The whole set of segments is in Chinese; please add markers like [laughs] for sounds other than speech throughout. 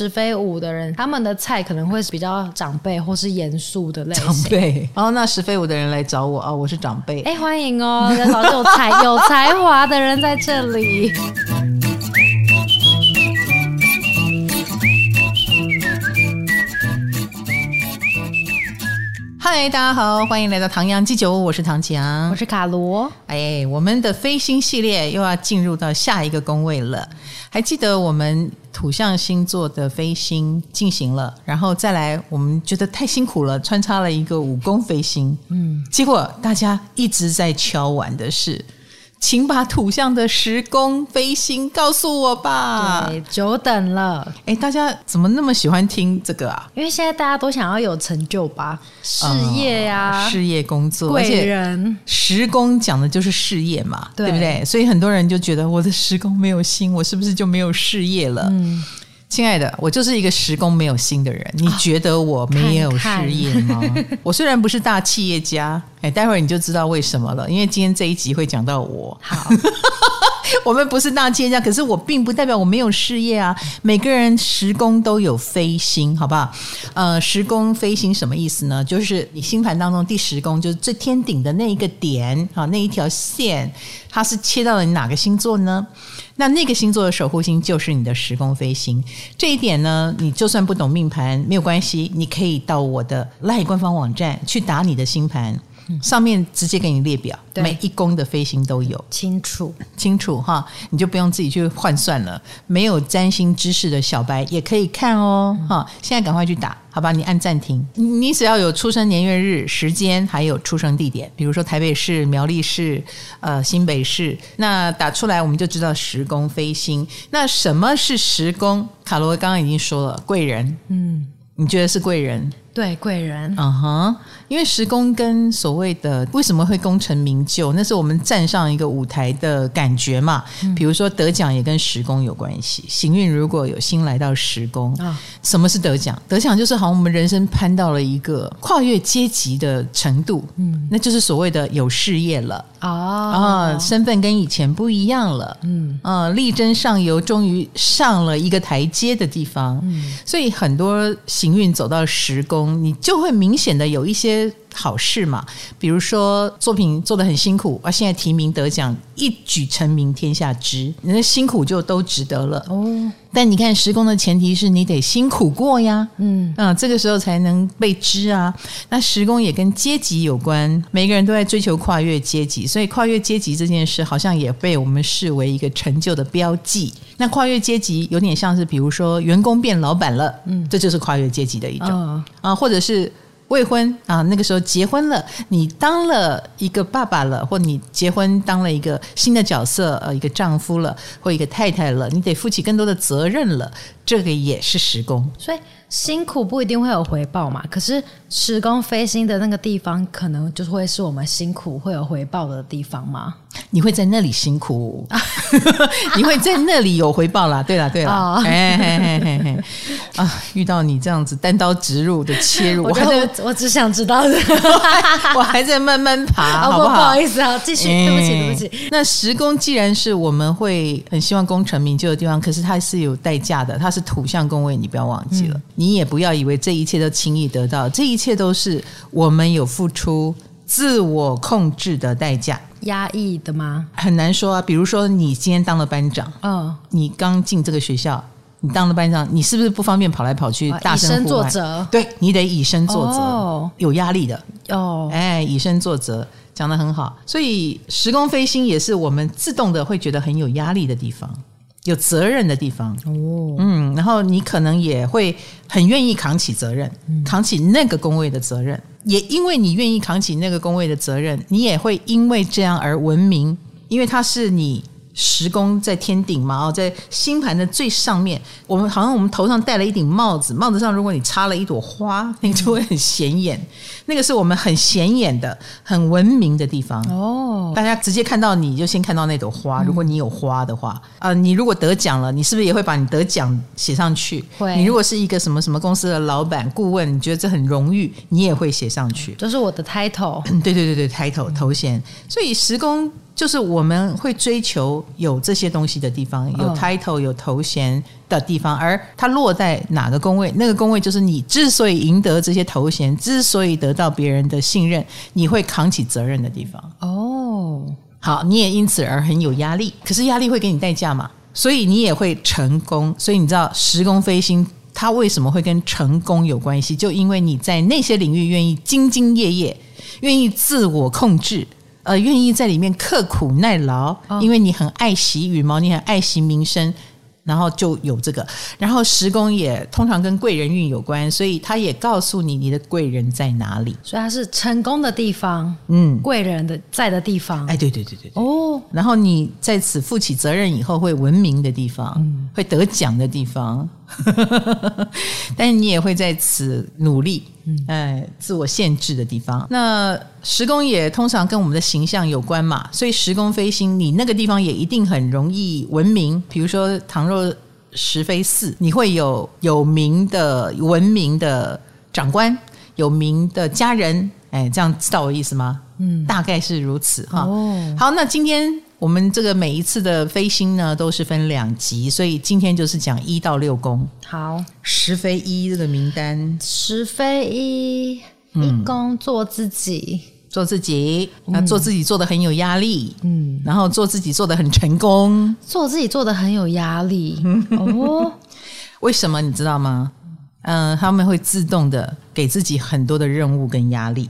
十飞五的人，他们的菜可能会是比较长辈或是严肃的类型。长辈，哦，那十飞五的人来找我啊、哦，我是长辈。哎，欢迎哦，找有才有才华的人在这里。嗨，大家好，欢迎来到唐阳鸡酒，我是唐强，我是卡罗。哎，我们的飞星系列又要进入到下一个工位了。还记得我们土象星座的飞星进行了，然后再来，我们觉得太辛苦了，穿插了一个武功飞星。嗯，结果大家一直在敲碗的是。请把土象的时工飞星告诉我吧。对，久等了。哎，大家怎么那么喜欢听这个啊？因为现在大家都想要有成就吧，事业呀、事业工作，贵人。时工讲的就是事业嘛，对，对不对？所以很多人就觉得我的时工没有心，我是不是就没有事业了？嗯。亲爱的，我就是一个时工没有心的人。你觉得我没有事业吗？看看 [laughs] 我虽然不是大企业家，哎，待会儿你就知道为什么了。因为今天这一集会讲到我。好，[laughs] 我们不是大企业家，可是我并不代表我没有事业啊。每个人时工都有飞星，好不好？呃，时工飞星什么意思呢？就是你星盘当中第十宫就是最天顶的那一个点啊，那一条线，它是切到了你哪个星座呢？那那个星座的守护星就是你的时空飞星，这一点呢，你就算不懂命盘没有关系，你可以到我的赖官方网站去打你的星盘。上面直接给你列表，每一宫的飞星都有，清楚清楚哈，你就不用自己去换算了。没有占星知识的小白也可以看哦，哈、嗯！现在赶快去打，好吧？你按暂停，你只要有出生年月日时间，还有出生地点，比如说台北市、苗栗市、呃新北市，那打出来我们就知道时宫飞星。那什么是时宫？卡罗刚刚已经说了，贵人，嗯，你觉得是贵人？对，贵人，嗯哼，因为时工跟所谓的为什么会功成名就，那是我们站上一个舞台的感觉嘛。嗯、比如说得奖也跟时工有关系，行运如果有星来到时工，啊、什么是得奖？得奖就是好像我们人生攀到了一个跨越阶级的程度，嗯，那就是所谓的有事业了啊啊，身份跟以前不一样了，嗯。啊，力争上游，终于上了一个台阶的地方，嗯，所以很多行运走到十宫。你就会明显的有一些好事嘛，比如说作品做的很辛苦啊，现在提名得奖，一举成名天下知，你的辛苦就都值得了哦。但你看时工的前提是你得辛苦过呀，嗯啊，这个时候才能被知啊。那时工也跟阶级有关，每个人都在追求跨越阶级，所以跨越阶级这件事好像也被我们视为一个成就的标记。那跨越阶级有点像是，比如说员工变老板了，嗯，这就是跨越阶级的一种啊，哦，或者是。未婚啊，那个时候结婚了，你当了一个爸爸了，或你结婚当了一个新的角色，呃，一个丈夫了，或一个太太了，你得负起更多的责任了，这个也是时工。所以辛苦不一定会有回报嘛，可是时光飞星的那个地方，可能就会是我们辛苦会有回报的地方吗？你会在那里辛苦，[laughs] 你会在那里有回报啦。对啦，对啦，哎嘿嘿嘿嘿啊！遇到你这样子单刀直入的切入，我我只想知道的，[laughs] 我还在慢慢爬，好不好？不好意思啊，继续，对不起，对不起。那时宫既然是我们会很希望功成名就的地方，可是它是有代价的，它是土象宫位，你不要忘记了。你也不要以为这一切都轻易得到，这一切都是我们有付出自我控制的代价。压抑的吗？很难说啊。比如说，你今天当了班长，嗯、哦，你刚进这个学校，你当了班长，你是不是不方便跑来跑去，大声作则？对，你得以身作则，哦、有压力的哦。哎，以身作则，讲的很好。所以时空飞星也是我们自动的会觉得很有压力的地方。有责任的地方。哦，嗯，然后你可能也会很愿意扛起责任，扛起那个工位的责任，也因为你愿意扛起那个工位的责任，你也会因为这样而闻名，因为它是你。十宫在天顶嘛，哦，在星盘的最上面，我们好像我们头上戴了一顶帽子，帽子上如果你插了一朵花，[laughs] 那个就会很显眼。那个是我们很显眼的、很文明的地方哦。大家直接看到你就先看到那朵花，如果你有花的话，啊、呃，你如果得奖了，你是不是也会把你得奖写上去？会。你如果是一个什么什么公司的老板、顾问，你觉得这很荣誉，你也会写上去。这是我的 title。对对对对，title 头衔。所以十宫。就是我们会追求有这些东西的地方，有 title 有头衔的地方，而它落在哪个工位，那个工位就是你之所以赢得这些头衔，之所以得到别人的信任，你会扛起责任的地方。哦，好，你也因此而很有压力，可是压力会给你代价嘛，所以你也会成功。所以你知道时空飞星它为什么会跟成功有关系？就因为你在那些领域愿意兢兢业业，愿意自我控制。呃，愿意在里面刻苦耐劳，哦、因为你很爱惜羽毛，你很爱惜民生，然后就有这个。然后十宫也通常跟贵人运有关，所以他也告诉你你的贵人在哪里。所以他是成功的地方，嗯，贵人的在的地方。哎，对对对对，对哦。然后你在此负起责任以后会闻名的地方，嗯、会得奖的地方。[laughs] 但是你也会在此努力，哎，自我限制的地方。那时宫也通常跟我们的形象有关嘛，所以时宫飞星，你那个地方也一定很容易闻名。比如说，倘若十飞四，你会有有名的、闻名的长官，有名的家人，哎，这样知道我意思吗？嗯，大概是如此哈。哦，好，那今天。我们这个每一次的飞星呢，都是分两集，所以今天就是讲一到六宫。好，十飞一这个名单，十飞一，一宫做自己，做自己，那做自己做的很有压力，嗯，然后做自己做的很成功，做自己做的很有压力，[laughs] 哦，为什么你知道吗？嗯、呃，他们会自动的给自己很多的任务跟压力。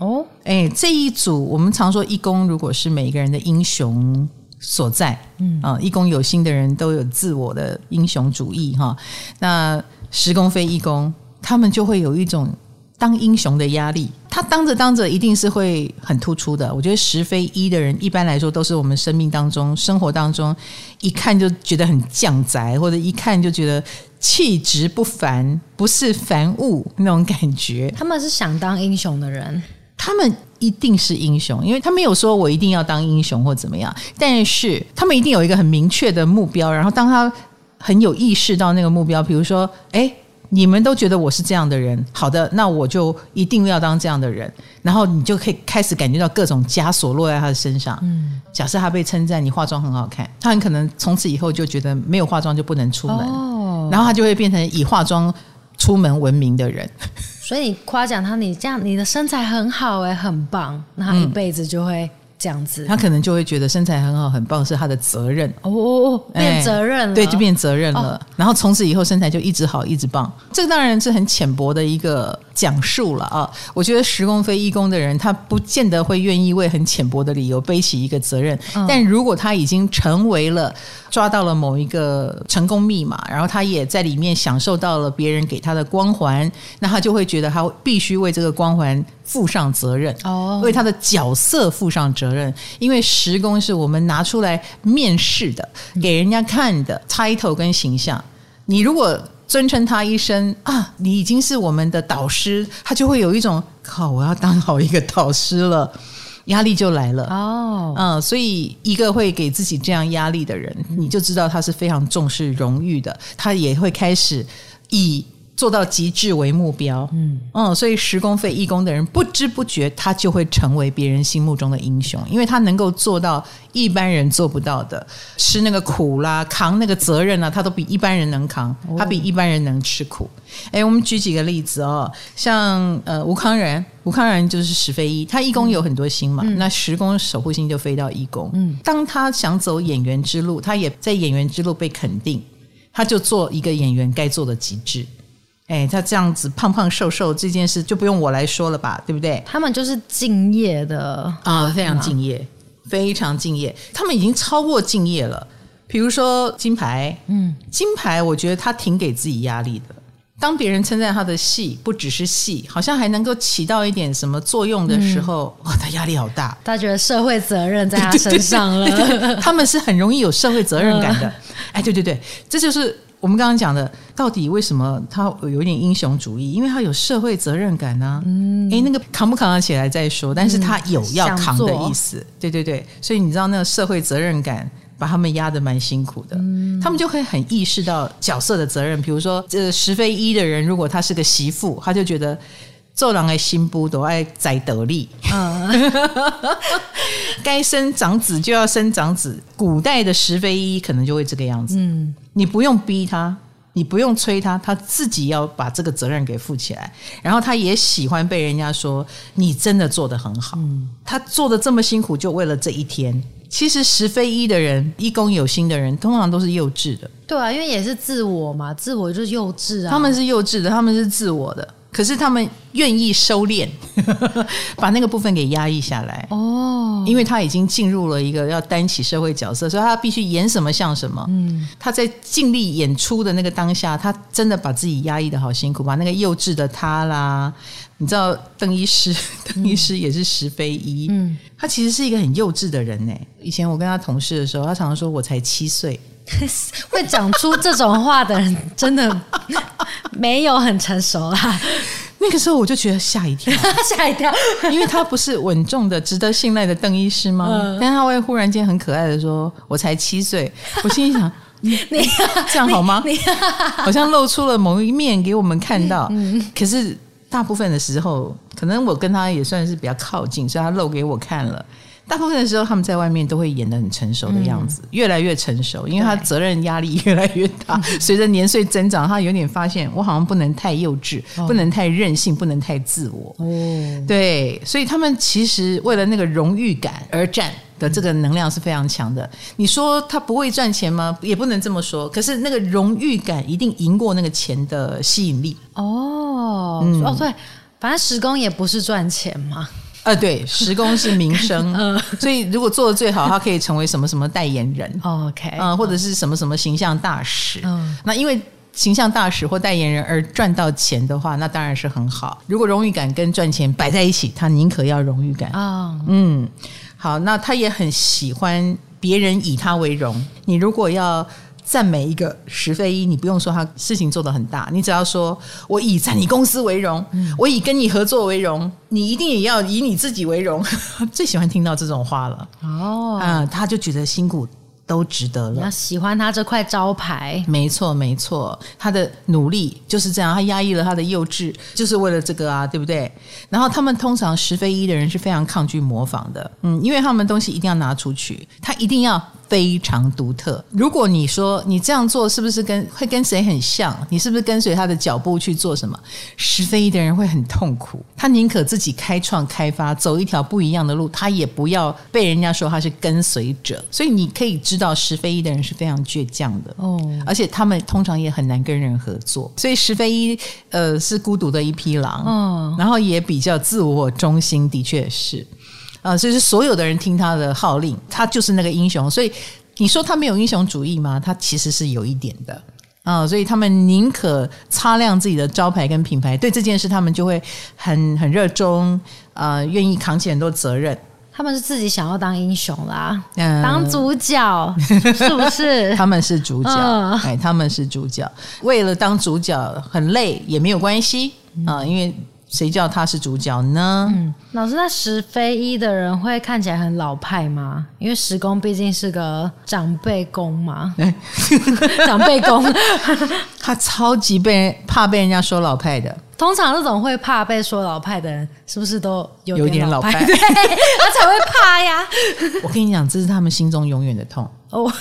哦，哎，这一组我们常说一宫，如果是每一个人的英雄所在，嗯啊，一宫有心的人都有自我的英雄主义哈。那十宫非一宫，他们就会有一种当英雄的压力。他当着当着，一定是会很突出的。我觉得十非一的人，一般来说都是我们生命当中、生活当中一看就觉得很将宅，或者一看就觉得气质不凡，不是凡物那种感觉。他们是想当英雄的人。他们一定是英雄，因为他没有说我一定要当英雄或怎么样，但是他们一定有一个很明确的目标。然后当他很有意识到那个目标，比如说，哎，你们都觉得我是这样的人，好的，那我就一定要当这样的人。然后你就可以开始感觉到各种枷锁落在他的身上。嗯，假设他被称赞你化妆很好看，他很可能从此以后就觉得没有化妆就不能出门，然后他就会变成以化妆出门闻名的人。所以你夸奖他，你这样你的身材很好哎，很棒，那他一辈子就会这样子。他可能就会觉得身材很好很棒是他的责任哦，变责任了，对，就变责任了。然后从此以后身材就一直好一直棒。这个当然是很浅薄的一个讲述了啊。我觉得十公非一公的人，他不见得会愿意为很浅薄的理由背起一个责任。但如果他已经成为了。抓到了某一个成功密码，然后他也在里面享受到了别人给他的光环，那他就会觉得他必须为这个光环负上责任，哦，为他的角色负上责任。因为十宫是我们拿出来面试的，给人家看的 title 跟形象。你如果尊称他一声啊，你已经是我们的导师，他就会有一种靠，我要当好一个导师了。压力就来了哦，嗯，所以一个会给自己这样压力的人，你就知道他是非常重视荣誉的，他也会开始以做到极致为目标，嗯。嗯，所以十宫飞一宫的人不知不觉他就会成为别人心目中的英雄，因为他能够做到一般人做不到的，吃那个苦啦，扛那个责任啊，他都比一般人能扛，他比一般人能吃苦。哎，我们举几个例子哦，像呃吴康仁，吴康仁就是十飞一，他一宫有很多星嘛，嗯、那十宫守护星就飞到一宫，嗯，当他想走演员之路，他也在演员之路被肯定，他就做一个演员该做的极致。哎，他这样子胖胖瘦瘦这件事就不用我来说了吧，对不对？他们就是敬业的啊，非常敬业，非常敬业。他们已经超过敬业了。比如说金牌，嗯，金牌，我觉得他挺给自己压力的。当别人称赞他的戏不只是戏，好像还能够起到一点什么作用的时候，嗯、哇，他压力好大。他觉得社会责任在他身上了。对对对对，他们是很容易有社会责任感的。哎，对对对，这就是。我们刚刚讲的，到底为什么他有一点英雄主义？因为他有社会责任感呢、啊。嗯，诶，那个扛不扛得起来再说，但是他有要扛的意思。嗯、对对对，所以你知道那个社会责任感把他们压得蛮辛苦的。嗯，他们就会很意识到角色的责任。比如说，这十飞一的人，如果他是个媳妇，他就觉得做人爱心不都爱宰得力，嗯，[laughs] 该生长子就要生长子。古代的石非一可能就会这个样子，嗯，你不用逼他，你不用催他，他自己要把这个责任给负起来。然后他也喜欢被人家说你真的做得很好，嗯，他做的这么辛苦就为了这一天。其实十非一的人，一公有心的人，通常都是幼稚的。对啊，因为也是自我嘛，自我就是幼稚啊。他们是幼稚的，他们是自我的。可是他们愿意收敛，[laughs] 把那个部分给压抑下来哦，因为他已经进入了一个要担起社会角色，所以他必须演什么像什么。嗯，他在尽力演出的那个当下，他真的把自己压抑的好辛苦，把那个幼稚的他啦，你知道邓医师，[laughs] 邓医师也是石非一，嗯，他其实是一个很幼稚的人呢。以前我跟他同事的时候，他常常说我才七岁。[laughs] 会讲出这种话的人，真的没有很成熟啦。那个时候我就觉得吓一跳，[laughs] 吓一跳，因为他不是稳重的、值得信赖的邓医师吗？嗯、但他会忽然间很可爱的说：“我才七岁。”我心里想：“ [laughs] 你你这样好吗？”你好像露出了某一面给我们看到。嗯、可是大部分的时候，可能我跟他也算是比较靠近，所以他露给我看了。大部分的时候，他们在外面都会演得很成熟的样子，嗯、越来越成熟，因为他责任压力 [laughs] 越来越大。随着年岁增长，他有点发现，我好像不能太幼稚，哦、不能太任性，不能太自我。哦，对，所以他们其实为了那个荣誉感而战的这个能量是非常强的。嗯、你说他不会赚钱吗？也不能这么说。可是那个荣誉感一定赢过那个钱的吸引力。哦，嗯、哦，对，反正时工也不是赚钱嘛。呃，对，时工是名声，[laughs] 嗯，所以如果做的最好，他可以成为什么什么代言人，OK，嗯，或者是什么什么形象大使，嗯，那因为形象大使或代言人而赚到钱的话，那当然是很好。如果荣誉感跟赚钱摆在一起，他宁可要荣誉感。啊，嗯，好，那他也很喜欢别人以他为荣。你如果要。赞美一个石飞一，你不用说他事情做得很大，你只要说我以在你公司为荣，嗯、我以跟你合作为荣，你一定也要以你自己为荣。[laughs] 最喜欢听到这种话了哦，啊、嗯，他就觉得辛苦都值得了。你要喜欢他这块招牌，没错没错，他的努力就是这样，他压抑了他的幼稚，就是为了这个啊，对不对？然后他们通常石非一的人是非常抗拒模仿的，嗯，因为他们东西一定要拿出去，他一定要。非常独特。如果你说你这样做是不是跟会跟谁很像？你是不是跟随他的脚步去做什么？石非一的人会很痛苦，他宁可自己开创开发，走一条不一样的路，他也不要被人家说他是跟随者。所以你可以知道，石非一的人是非常倔强的哦，而且他们通常也很难跟人合作。所以石非一呃是孤独的一匹狼，嗯，然后也比较自我中心，的确是。啊，所以是所有的人听他的号令，他就是那个英雄。所以你说他没有英雄主义吗？他其实是有一点的啊。所以他们宁可擦亮自己的招牌跟品牌，对这件事他们就会很很热衷呃，愿意扛起很多责任。他们是自己想要当英雄啦，嗯、当主角是不是？[laughs] 他们是主角，嗯、哎，他们是主角。为了当主角很累也没有关系啊，因为。谁叫他是主角呢？嗯，老师，那石非一的人会看起来很老派吗？因为石公毕竟是个长辈公嘛，[laughs] 长辈公，[laughs] 他超级被怕被人家说老派的。通常这种会怕被说老派的人，是不是都有点，老派？[laughs] 对，他才会怕呀。我跟你讲，这是他们心中永远的痛哦。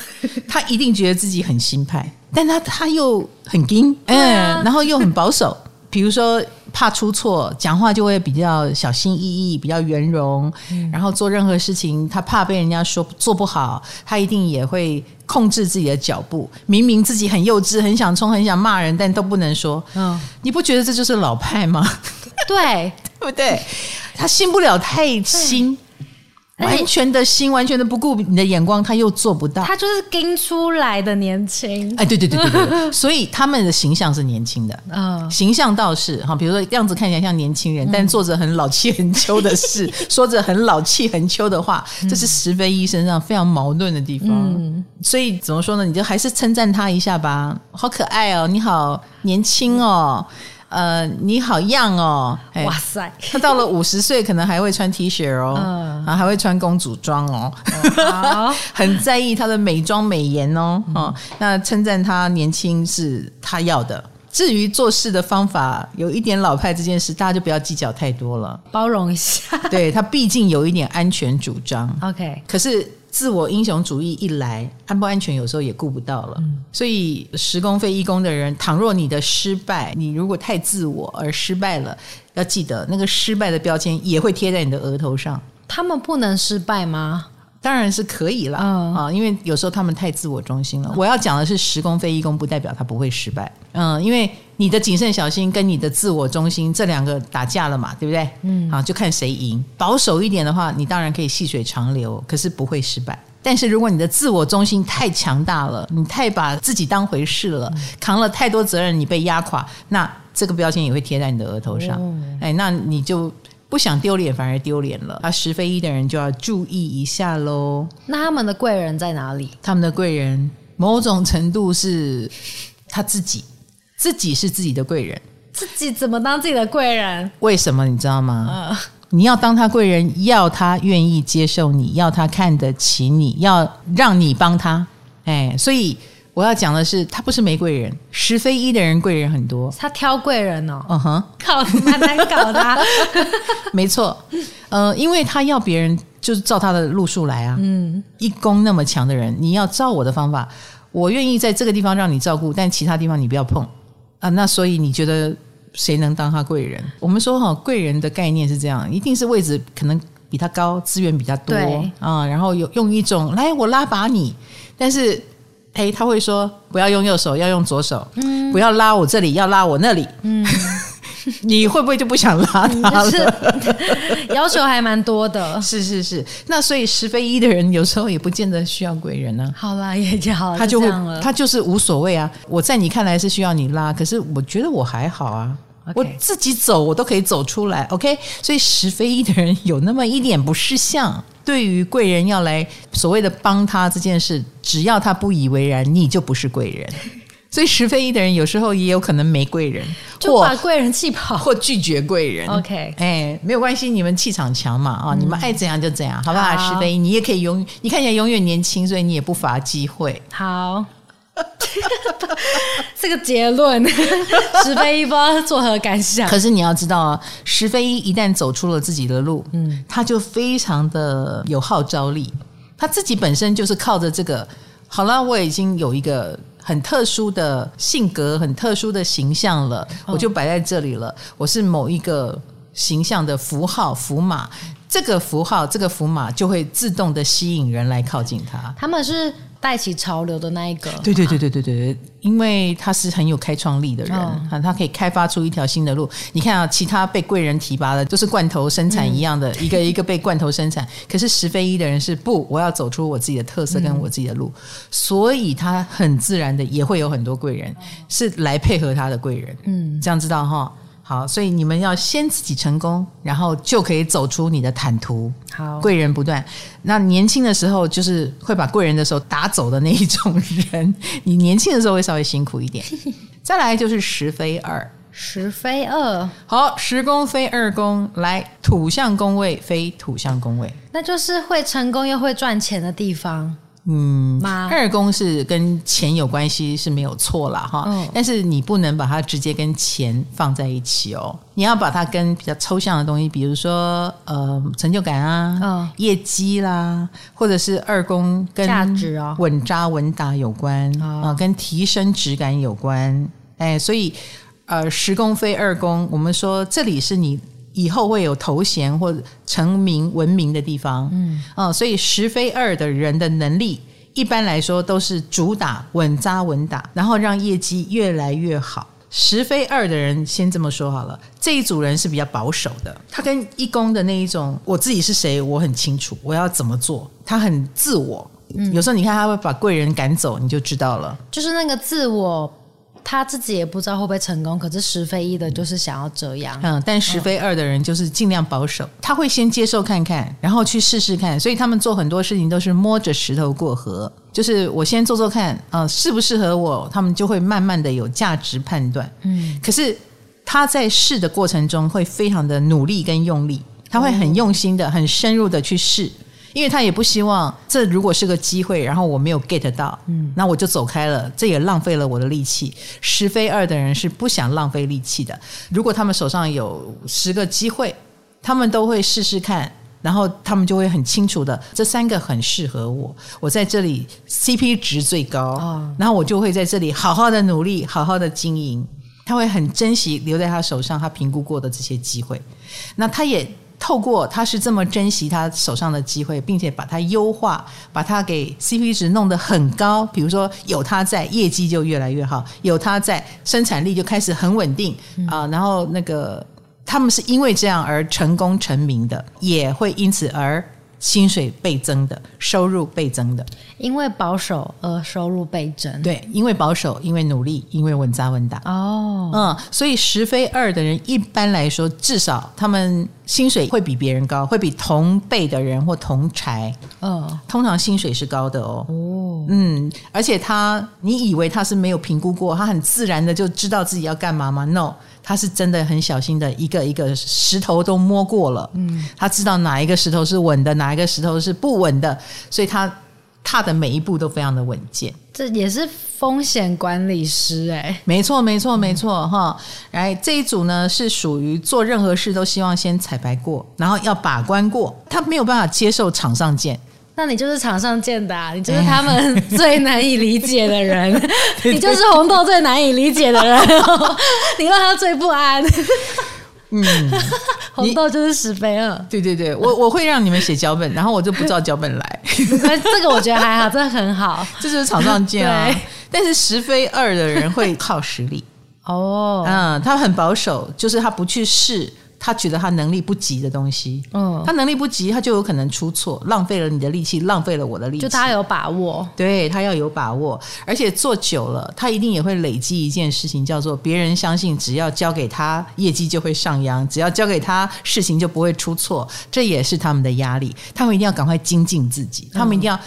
他一定觉得自己很新派，但他他又很硬，嗯，然后又很保守。比如说，怕出错，讲话就会比较小心翼翼，比较圆融。嗯、然后做任何事情，他怕被人家说做不好，他一定也会控制自己的脚步。明明自己很幼稚，很想冲，很想骂人，但都不能说。嗯，你不觉得这就是老派吗？对，[laughs] 对不对？他信不了太新。完全的心，完全的不顾你的眼光，他又做不到。他就是跟出来的年轻。哎，对对对对对，[laughs] 所以他们的形象是年轻的，嗯，形象倒是哈，比如说样子看起来像年轻人，但做着很老气横秋的事，[laughs] 说着很老气横秋的话，这是石飞一身上非常矛盾的地方。嗯，所以怎么说呢？你就还是称赞他一下吧，好可爱哦，你好年轻哦。呃，你好样哦！哇塞，他到了五十岁，可能还会穿 T 恤哦，嗯、啊，还会穿公主装哦，哦 [laughs] 很在意他的美妆美颜哦。哦、嗯，那称赞他年轻是他要的，至于做事的方法有一点老派这件事，大家就不要计较太多了，包容一下。对，他毕竟有一点安全主张。[laughs] OK，可是自我英雄主义一来，安不安全有时候也顾不到了。嗯、所以十宫非一工的人，倘若你的失败，你如果太自我而失败了，要记得那个失败的标签也会贴在你的额头上。他们不能失败吗？当然是可以了啊，因为有时候他们太自我中心了。我要讲的是十宫非一宫，不代表他不会失败。嗯，因为你的谨慎小心跟你的自我中心这两个打架了嘛，对不对？嗯，好，就看谁赢。保守一点的话，你当然可以细水长流，可是不会失败。但是如果你的自我中心太强大了，你太把自己当回事了，扛了太多责任，你被压垮，那这个标签也会贴在你的额头上。哎，那你就。不想丢脸，反而丢脸了。啊，十非一的人就要注意一下喽。那他们的贵人在哪里？他们的贵人，某种程度是他自己，自己是自己的贵人。自己怎么当自己的贵人？为什么你知道吗？呃、你要当他贵人，要他愿意接受你，要他看得起你，要让你帮他。哎，所以。我要讲的是，他不是玫贵人，十非一的人贵人很多。他挑贵人哦，嗯哼、uh，靠，蛮难搞的、啊。[laughs] 没错，呃，因为他要别人就是照他的路数来啊。嗯，一宫那么强的人，你要照我的方法，我愿意在这个地方让你照顾，但其他地方你不要碰啊。那所以你觉得谁能当他贵人？我们说哈，贵人的概念是这样，一定是位置可能比他高，资源比较多啊、嗯，然后有用一种来我拉拔你，但是。哎，他会说不要用右手，要用左手。嗯，不要拉我这里，要拉我那里。嗯，[laughs] 你会不会就不想拉他了？是 [laughs] 要求还蛮多的。是是是，那所以十非一的人有时候也不见得需要贵人呢、啊。好啦，也就好了，他就会就他就是无所谓啊。我在你看来是需要你拉，可是我觉得我还好啊。我自己走，我都可以走出来。OK，所以十非一的人有那么一点不识相。对于贵人要来所谓的帮他这件事，只要他不以为然，你就不是贵人。所以十非一的人有时候也有可能没贵人，[laughs] 就把贵人气跑，或拒绝贵人。OK，哎，没有关系，你们气场强嘛，啊、嗯，你们爱怎样就怎样，好不好？好十飞一，你也可以永，你看起来永远年轻，所以你也不乏机会。好。[laughs] 这个结论，石飞一不知道作何感想。可是你要知道啊，石飞一一旦走出了自己的路，嗯，他就非常的有号召力。他自己本身就是靠着这个，好了，我已经有一个很特殊的性格，很特殊的形象了，我就摆在这里了。我是某一个形象的符号符码，这个符号这个符码就会自动的吸引人来靠近他。他们是。带起潮流的那一个，对对对对对对，因为他是很有开创力的人，他可以开发出一条新的路。你看啊，其他被贵人提拔的，就是罐头生产一样的，嗯、一个一个被罐头生产。可是十飞一的人是不，我要走出我自己的特色跟我自己的路，嗯、所以他很自然的也会有很多贵人是来配合他的贵人。嗯，这样知道哈。好，所以你们要先自己成功，然后就可以走出你的坦途。好，贵人不断。那年轻的时候，就是会把贵人的时候打走的那一种人。[laughs] 你年轻的时候会稍微辛苦一点。[laughs] 再来就是十非二，十非二。好，十宫非二宫，来土象宫位非土象宫位，那就是会成功又会赚钱的地方。嗯，二宫是跟钱有关系是没有错啦哈，哦、但是你不能把它直接跟钱放在一起哦，你要把它跟比较抽象的东西，比如说呃成就感啊，嗯、业绩啦，或者是二宫跟价值啊。稳扎稳打有关啊、跟提升质感有关，哎，所以呃十宫非二宫，我们说这里是你。以后会有头衔或成名闻名的地方，嗯，哦，所以十非二的人的能力，一般来说都是主打稳扎稳打，然后让业绩越来越好。十非二的人先这么说好了，这一组人是比较保守的，他跟一公的那一种，我自己是谁，我很清楚，我要怎么做，他很自我。嗯，有时候你看他会把贵人赶走，你就知道了，就是那个自我。他自己也不知道会不会成功，可是十非一的就是想要这样。嗯，但十非二的人就是尽量保守，他会先接受看看，然后去试试看。所以他们做很多事情都是摸着石头过河，就是我先做做看，啊，适不适合我，他们就会慢慢的有价值判断。嗯，可是他在试的过程中会非常的努力跟用力，他会很用心的、很深入的去试。因为他也不希望这如果是个机会，然后我没有 get 到，嗯，那我就走开了，这也浪费了我的力气。十非二的人是不想浪费力气的。如果他们手上有十个机会，他们都会试试看，然后他们就会很清楚的，这三个很适合我，我在这里 CP 值最高，哦，然后我就会在这里好好的努力，好好的经营。他会很珍惜留在他手上他评估过的这些机会，那他也。透过他是这么珍惜他手上的机会，并且把它优化，把它给 CP 值弄得很高。比如说有他在，业绩就越来越好；有他在，生产力就开始很稳定啊、呃。然后那个他们是因为这样而成功成名的，也会因此而。薪水倍增的，收入倍增的，因为保守而收入倍增。对，因为保守，因为努力，因为稳扎稳打。哦，嗯，所以十非二的人一般来说，至少他们薪水会比别人高，会比同辈的人或同才。嗯，通常薪水是高的哦。哦，嗯，而且他，你以为他是没有评估过，他很自然的就知道自己要干嘛吗？No。他是真的很小心的，一个一个石头都摸过了，嗯，他知道哪一个石头是稳的，哪一个石头是不稳的，所以他踏的每一步都非常的稳健。这也是风险管理师哎、欸，没错，没错，没错哈。来这一组呢，是属于做任何事都希望先彩排过，然后要把关过，他没有办法接受场上见。那你就是场上见的，啊，你就是他们最难以理解的人，[laughs] 你就是红豆最难以理解的人，[laughs] 你让他最不安。嗯，[laughs] 红豆就是十飞二。对对对，我我会让你们写脚本，然后我就不照脚本来。这个我觉得还好，这个很好，这就是场上见啊。但是十非二的人会靠实力哦，嗯，他很保守，就是他不去试。他觉得他能力不及的东西，嗯，他能力不及，他就有可能出错，浪费了你的力气，浪费了我的力气。就他有把握，对，他要有把握，而且做久了，他一定也会累积一件事情，叫做别人相信，只要交给他，业绩就会上扬；只要交给他，事情就不会出错。这也是他们的压力，他们一定要赶快精进自己，他们一定要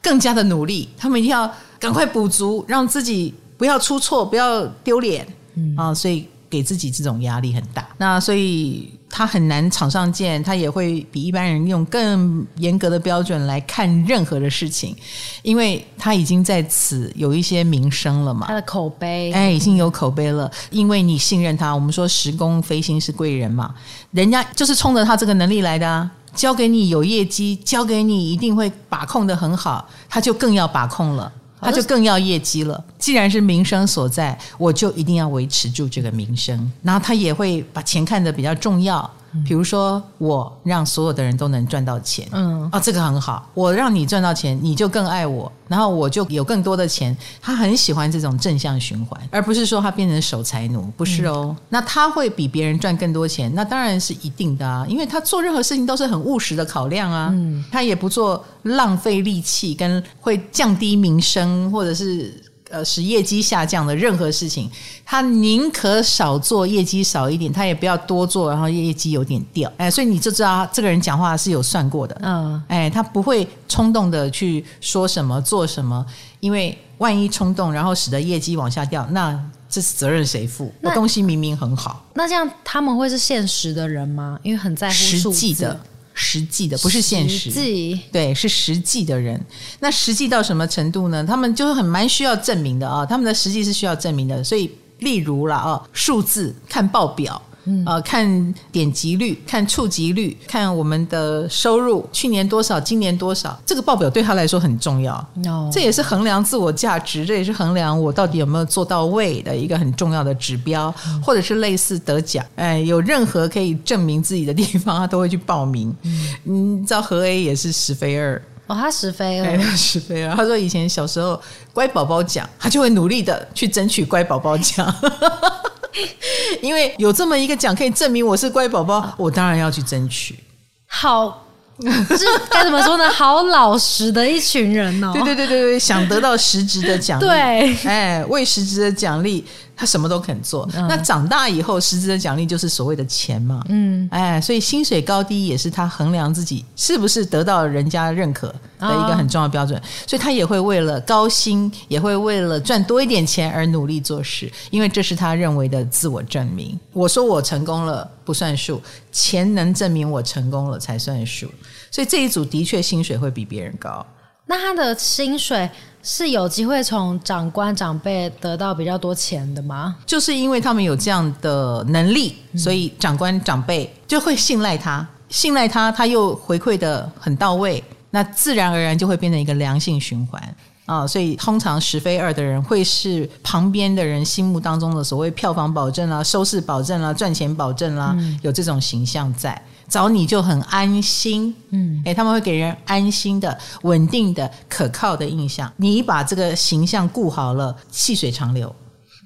更加的努力，他们一定要赶快补足，让自己不要出错，不要丢脸，嗯啊，所以。给自己这种压力很大，那所以他很难场上见，他也会比一般人用更严格的标准来看任何的事情，因为他已经在此有一些名声了嘛，他的口碑，哎，已经有口碑了，因为你信任他。我们说时工飞行是贵人嘛，人家就是冲着他这个能力来的啊，交给你有业绩，交给你一定会把控得很好，他就更要把控了。他就更要业绩了。既然是名声所在，我就一定要维持住这个名声。然后他也会把钱看得比较重要。比如说，我让所有的人都能赚到钱，嗯，啊，这个很好。我让你赚到钱，你就更爱我，然后我就有更多的钱。他很喜欢这种正向循环，而不是说他变成守财奴，不是哦。那他会比别人赚更多钱，那当然是一定的啊，因为他做任何事情都是很务实的考量啊。嗯，他也不做浪费力气跟会降低名声或者是。呃，使业绩下降的任何事情，他宁可少做，业绩少一点，他也不要多做，然后业绩有点掉。哎，所以你就知道这个人讲话是有算过的。嗯，哎，他不会冲动的去说什么做什么，因为万一冲动，然后使得业绩往下掉，那这是责任谁负？那东西明明很好，那这样他们会是现实的人吗？因为很在乎。实际的。实际的不是现实，对，是实际的人。那实际到什么程度呢？他们就是很蛮需要证明的啊，他们的实际是需要证明的。所以，例如了啊，数字看报表。呃，看点击率，看触及率，看我们的收入，去年多少，今年多少，这个报表对他来说很重要。No. 这也是衡量自我价值，这也是衡量我到底有没有做到位的一个很重要的指标，嗯、或者是类似得奖，哎，有任何可以证明自己的地方，他都会去报名。嗯，你知道何 A 也是十飞二哦，他十飞二，哎，十飞二。他说以前小时候乖宝宝奖，他就会努力的去争取乖宝宝奖。[laughs] 因为有这么一个奖可以证明我是乖宝宝，我当然要去争取。好，是该怎么说呢？好老实的一群人哦。[laughs] 对对对对对，想得到实质的奖励，对，哎，为实质的奖励。他什么都肯做，嗯、那长大以后，实质的奖励就是所谓的钱嘛。嗯，哎，所以薪水高低也是他衡量自己是不是得到人家认可的一个很重要的标准。哦、所以他也会为了高薪，也会为了赚多一点钱而努力做事，因为这是他认为的自我证明。我说我成功了不算数，钱能证明我成功了才算数。所以这一组的确薪水会比别人高。那他的薪水是有机会从长官长辈得到比较多钱的吗？就是因为他们有这样的能力，所以长官长辈就会信赖他，信赖他，他又回馈的很到位，那自然而然就会变成一个良性循环啊。所以通常十非二的人会是旁边的人心目当中的所谓票房保证啦、收视保证啦、赚钱保证啦，有这种形象在。找你就很安心，嗯，诶，他们会给人安心的、稳定的、可靠的印象。你把这个形象顾好了，细水长流。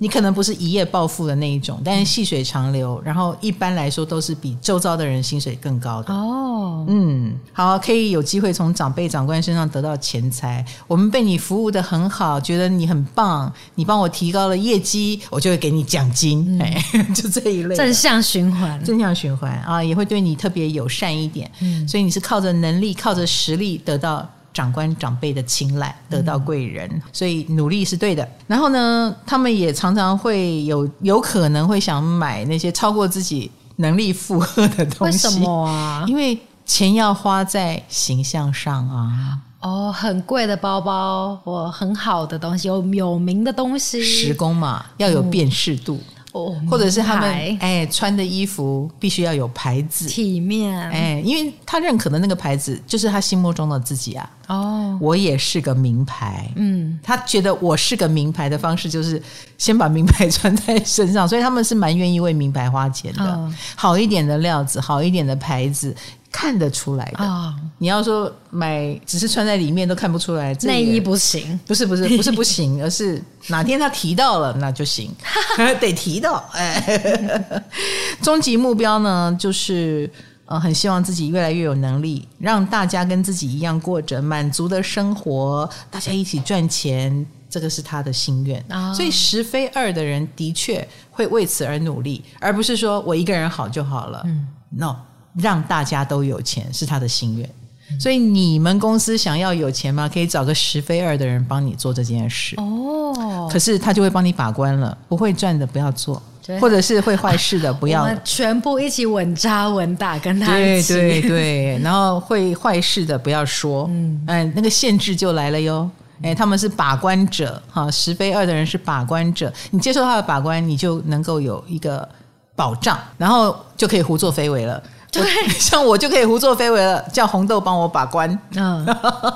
你可能不是一夜暴富的那一种，但是细水长流，然后一般来说都是比周遭的人薪水更高的。哦，嗯，好，可以有机会从长辈长官身上得到钱财。我们被你服务的很好，觉得你很棒，你帮我提高了业绩，我就会给你奖金。哎、嗯，[laughs] 就这一类正向循环，正向循环啊，也会对你特别友善一点。嗯，所以你是靠着能力，靠着实力得到。长官长辈的青睐，得到贵人，嗯，所以努力是对的。然后呢，他们也常常会有有可能会想买那些超过自己能力负荷的东西。为什么啊？因为钱要花在形象上啊。哦，很贵的包包，或很好的东西，有有名的东西，时工嘛，要有辨识度。嗯哦，或者是他们哎穿的衣服必须要有牌子，体面哎，因为他认可的那个牌子就是他心目中的自己啊。哦，我也是个名牌，嗯，他觉得我是个名牌的方式就是先把名牌穿在身上，所以他们是蛮愿意为名牌花钱的。哦，好一点的料子，好一点的牌子。看得出来的，哦，你要说买只是穿在里面都看不出来，内衣不行，不是不是不是不行，[laughs] 而是哪天他提到了那就行，[laughs] 得提到。哎，[laughs] 终极目标呢，就是呃，很希望自己越来越有能力，让大家跟自己一样过着满足的生活，大家一起赚钱，这个是他的心愿。哦，所以十非二的人的确会为此而努力，而不是说我一个人好就好了。嗯，no。让大家都有钱是他的心愿，所以你们公司想要有钱吗？可以找个十非二的人帮你做这件事哦。可是他就会帮你把关了，不会赚的不要做，或者是会坏事的不要。我们全部一起稳扎稳打跟他一起。对对对，然后会坏事的不要说。嗯，哎，那个限制就来了哟。哎，他们是把关者哈，十非二的人是把关者，你接受他的把关，你就能够有一个保障，然后就可以胡作非为了。对，[laughs] 像我就可以胡作非为了，叫红豆帮我把关。嗯，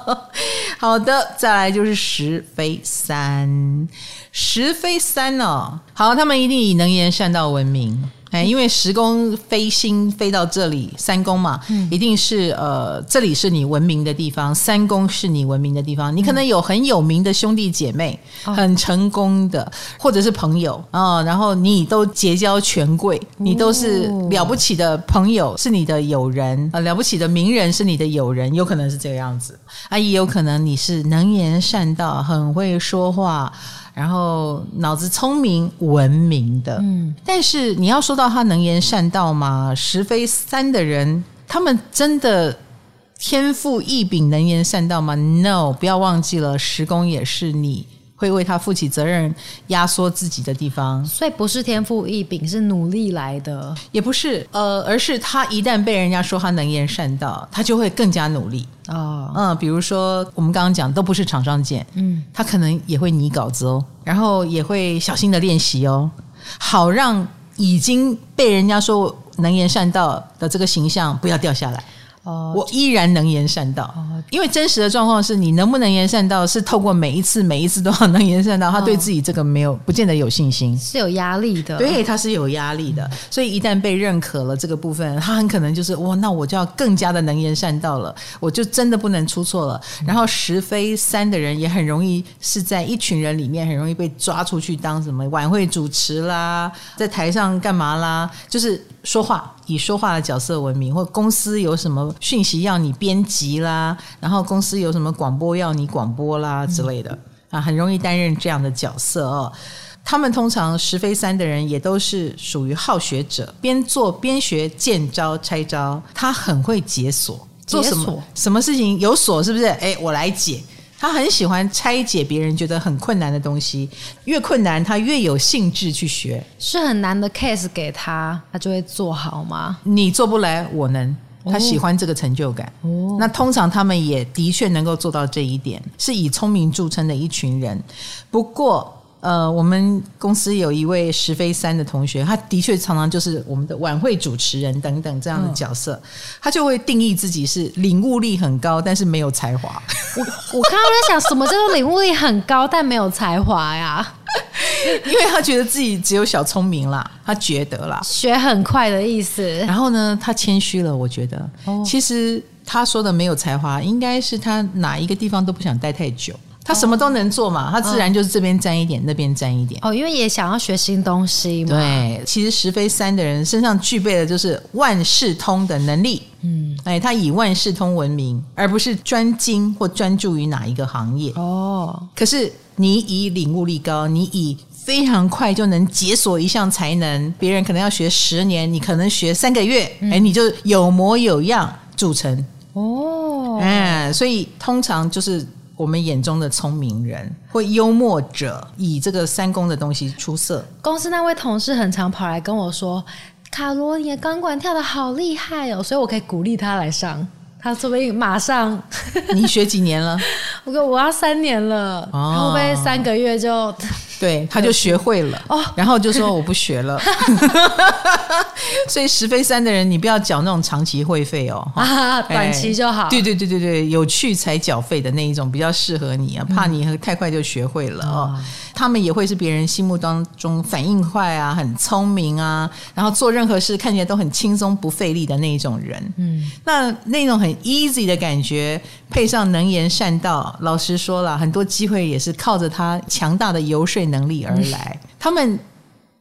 [laughs] 好的，再来就是十飞三，十飞三哦，好，他们一定以能言善道闻名。哎，因为十宫飞星飞到这里，三宫嘛，嗯、一定是呃，这里是你文明的地方，三宫是你文明的地方。你可能有很有名的兄弟姐妹，嗯、很成功的，或者是朋友啊、哦，然后你都结交权贵，你都是了不起的朋友，是你的友人啊，了不起的名人是你的友人，有可能是这个样子啊，也有可能你是能言善道，很会说话。然后脑子聪明文明的，嗯，但是你要说到他能言善道吗？十非三的人，他们真的天赋异禀，能言善道吗？No，不要忘记了，十宫也是你会为他负起责任、压缩自己的地方，所以不是天赋异禀，是努力来的，也不是，呃，而是他一旦被人家说他能言善道，他就会更加努力。哦，嗯，比如说我们刚刚讲都不是场上见，嗯，他可能也会拟稿子哦，然后也会小心的练习哦，好让已经被人家说能言善道的这个形象不要掉下来。哦，我依然能言善道，因为真实的状况是你能不能言善道，是透过每一次每一次都要能言善道，他对自己这个没有不见得有信心，是有压力的，对，他是有压力的，所以一旦被认可了这个部分，他很可能就是哇，那我就要更加的能言善道了，我就真的不能出错了。然后十非三的人也很容易是在一群人里面很容易被抓出去当什么晚会主持啦，在台上干嘛啦，就是说话。以说话的角色闻名，或公司有什么讯息要你编辑啦，然后公司有什么广播要你广播啦之类的啊，很容易担任这样的角色哦。他们通常十飞三的人也都是属于好学者，边做边学，见招拆招。他很会解锁，做什么什么事情有锁是不是？哎，我来解。他很喜欢拆解别人觉得很困难的东西，越困难他越有兴致去学。是很难的 case 给他，他就会做好吗？你做不来，我能。他喜欢这个成就感。哦，那通常他们也的确能够做到这一点，是以聪明著称的一群人。不过。呃，我们公司有一位石飞三的同学，他的确常常就是我们的晚会主持人等等这样的角色，嗯、他就会定义自己是领悟力很高，但是没有才华。我我刚刚在想，什么叫做领悟力很高但没有才华呀？[laughs] 因为他觉得自己只有小聪明啦，他觉得啦，学很快的意思。然后呢，他谦虚了，我觉得，哦、其实他说的没有才华，应该是他哪一个地方都不想待太久。他什么都能做嘛，他自然就是这边沾一点，哦、那边沾一点。哦，因为也想要学新东西嘛。对，其实十飞三的人身上具备的就是万事通的能力。嗯，哎，他以万事通闻名，而不是专精或专注于哪一个行业。哦，可是你以领悟力高，你以非常快就能解锁一项才能，别人可能要学十年，你可能学三个月，哎、嗯，你就有模有样组成。哦，哎，所以通常就是。我们眼中的聪明人，或幽默者，以这个三公的东西出色。公司那位同事很常跑来跟我说：“卡罗，你的钢管跳的好厉害哦！”所以我可以鼓励他来上。他说不定马上。你学几年了？[laughs] 我说我要三年了。哦，会不会三个月就？对，他就学会了，哦，然后就说我不学了。[laughs] [laughs] 所以十飞三的人，你不要缴那种长期会费哦，啊，短期就好。对对对对对，有趣才缴费的那一种比较适合你啊，怕你太快就学会了哦。嗯，他们也会是别人心目当中反应快啊，很聪明啊，然后做任何事看起来都很轻松不费力的那一种人。嗯，那那种很 easy 的感觉，配上能言善道，老实说了，很多机会也是靠着他强大的游说能力而来，[laughs] 他们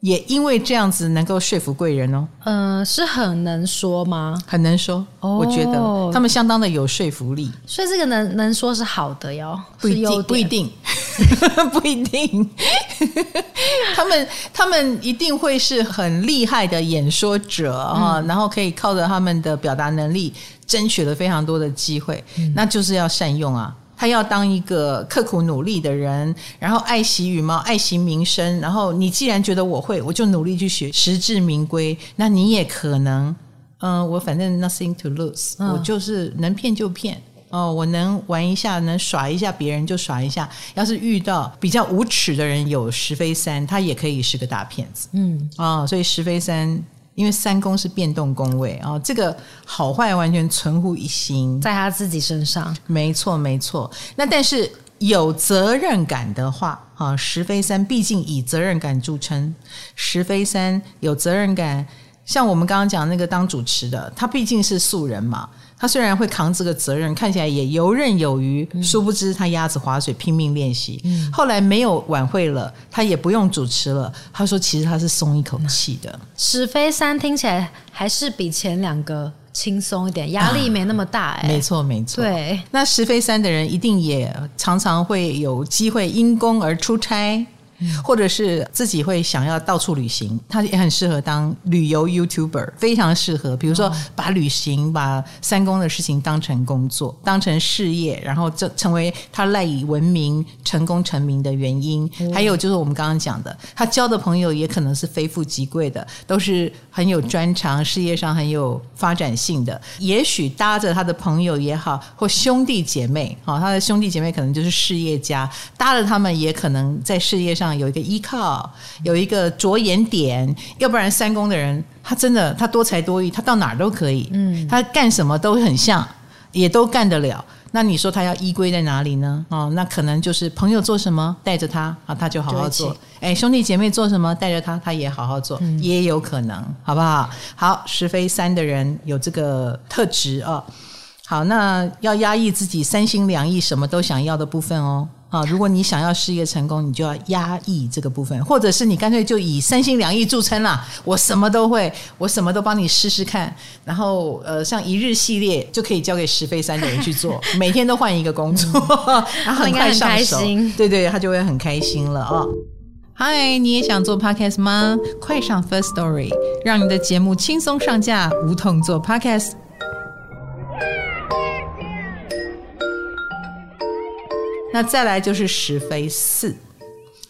也因为这样子能够说服贵人哦。嗯、呃，是很能说吗？很能说，哦、我觉得他们相当的有说服力。所以这个能能说是好的哟，不一定，不一定，不一定。[laughs] [laughs] 他们他们一定会是很厉害的演说者啊，嗯、然后可以靠着他们的表达能力，争取了非常多的机会，嗯、那就是要善用啊。他要当一个刻苦努力的人，然后爱惜羽毛，爱惜名声。然后你既然觉得我会，我就努力去学，实至名归。那你也可能，嗯、呃，我反正 nothing to lose，、嗯、我就是能骗就骗哦，我能玩一下，能耍一下别人就耍一下。要是遇到比较无耻的人，有石飞三，他也可以是个大骗子。嗯啊、哦，所以石飞三。因为三宫是变动宫位啊，这个好坏完全存乎一心，在他自己身上。没错，没错。那但是有责任感的话，啊，石飞三毕竟以责任感著称。石飞三有责任感，像我们刚刚讲那个当主持的，他毕竟是素人嘛。他虽然会扛这个责任，看起来也游刃有余，嗯、殊不知他鸭子划水，拼命练习。嗯、后来没有晚会了，他也不用主持了。他说：“其实他是松一口气的。”十飞三听起来还是比前两个轻松一点，压力没那么大，欸。哎、啊，没错，没错。对，那石飞三的人一定也常常会有机会因公而出差。或者是自己会想要到处旅行，他也很适合当旅游 YouTuber，非常适合。比如说，把旅行、把三公的事情当成工作、当成事业，然后这成为他赖以闻名、成功成名的原因。还有就是我们刚刚讲的，他交的朋友也可能是非富即贵的，都是很有专长、事业上很有发展性的。也许搭着他的朋友也好，或兄弟姐妹，好，他的兄弟姐妹可能就是事业家，搭着他们也可能在事业上。有一个依靠，有一个着眼点，要不然三宫的人，他真的他多才多艺，他到哪儿都可以，嗯，他干什么都很像，也都干得了。那你说他要依归在哪里呢？哦，那可能就是朋友做什么带着他啊，他就好好做。哎，兄弟姐妹做什么带着他，他也好好做，嗯、也有可能，好不好？好，十飞三的人有这个特质哦。好，那要压抑自己三心两意，什么都想要的部分哦。啊，如果你想要事业成功，你就要压抑这个部分，或者是你干脆就以三心两意著称啦。我什么都会，我什么都帮你试试看。然后，呃，像一日系列就可以交给十飞三的人去做，每天都换一个工作，然后很快上手。对对，他就会很开心了啊。嗨，你也想做 Podcast 吗？快上 First Story，让你的节目轻松上架，无痛做 Podcast。那再来就是十飞四，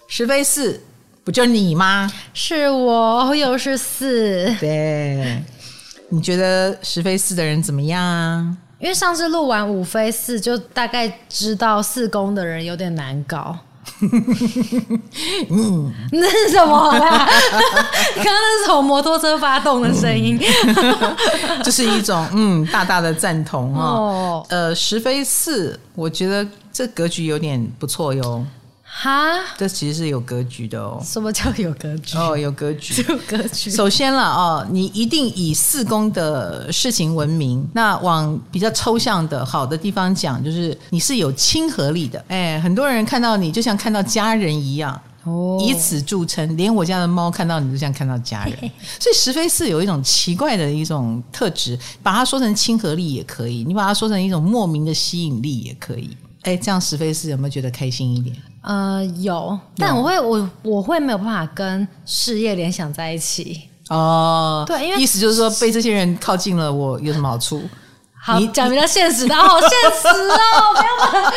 十飞四不就你吗？是我，又是四。对，你觉得十飞四的人怎么样啊？因为上次录完五飞四，就大概知道四宫的人有点难搞。[laughs] 嗯，[laughs] 那是什么啦？刚刚那是从摩托车发动的声音，[laughs] 就是一种嗯大大的赞同哦。哦呃，十飞四，我觉得这格局有点不错哟。哈，这其实是有格局的哦。什么叫有格局？哦，有格局，有格局。首先了哦，你一定以四宫的事情闻名。那往比较抽象的好的地方讲，就是你是有亲和力的。哎，很多人看到你就像看到家人一样，哦，以此著称。连我家的猫看到你就像看到家人。[laughs] 所以石飞四有一种奇怪的一种特质，把它说成亲和力也可以，你把它说成一种莫名的吸引力也可以。哎，这样十飞四有没有觉得开心一点？呃，有，但我会我我会没有办法跟事业联想在一起哦。对，因为意思就是说被这些人靠近了，我有什么好处？好，你讲比较现实的，好现实哦，不要。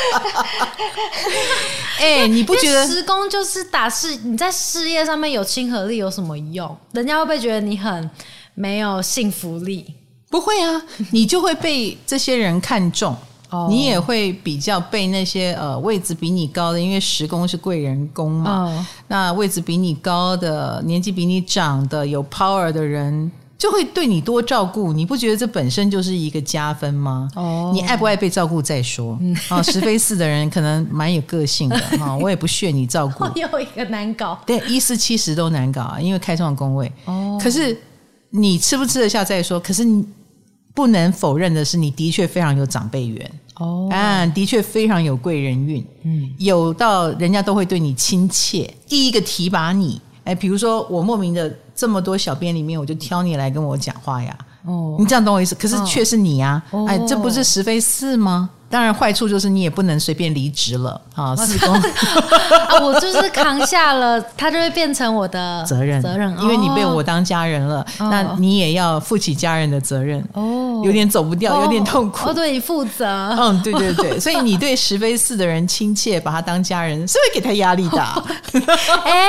[laughs] 哎，你不觉得十宫就是打事？你在事业上面有亲和力有什么用？人家会不会觉得你很没有信服力？不会啊，你就会被这些人看中。你也会比较被那些呃位置比你高的，因为十宫是贵人宫嘛。Oh. 那位置比你高的、年纪比你长的、有 power 的人，就会对你多照顾。你不觉得这本身就是一个加分吗？哦，oh. 你爱不爱被照顾再说。啊，十飞四的人可能蛮有个性的 [laughs] 哈，我也不屑你照顾。又一个难搞，对，一四七十都难搞啊，因为开创工位。哦，oh. 可是你吃不吃得下再说。可是你。不能否认的是，你的确非常有长辈缘。哦，啊，的确非常有贵人运，嗯，有到人家都会对你亲切，第一个提拔你，哎，比如说我莫名的这么多小编里面，我就挑你来跟我讲话呀，哦，你这样懂我意思？可是却是你呀，哦，哎，这不是十非四吗？当然，坏处就是你也不能随便离职了啊！四 [laughs] 宫啊，我就是扛下了，他就会变成我的责任责任，因为你被我当家人了，哦、那你也要负起家人的责任哦，有点走不掉，有点痛苦，我对你负责。嗯，对对对，[laughs] 所以你对石飞寺的人亲切，把他当家人，是会给他压力的。[laughs] 哎。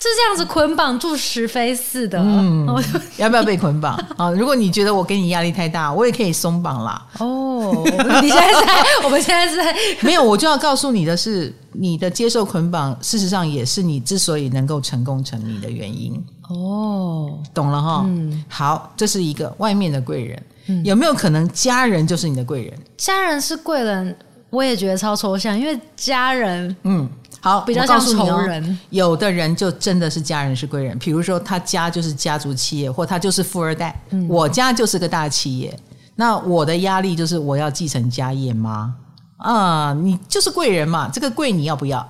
是这样子捆绑住石飞似的，嗯，[laughs] 要不要被捆绑啊？如果你觉得我给你压力太大，我也可以松绑啦。哦，你现在在，[laughs] 我们现在是在没有，我就要告诉你的是，你的接受捆绑，事实上也是你之所以能够成功成名的原因。哦，懂了哈。嗯，好，这是一个外面的贵人，嗯，有没有可能家人就是你的贵人？家人是贵人，我也觉得超抽象，因为家人，嗯。好，比较像仇人，哦。有的人就真的是家人是贵人，比如说他家就是家族企业，或他就是富二代。嗯，我家就是个大企业，那我的压力就是我要继承家业吗？啊，你就是贵人嘛，这个贵你要不要？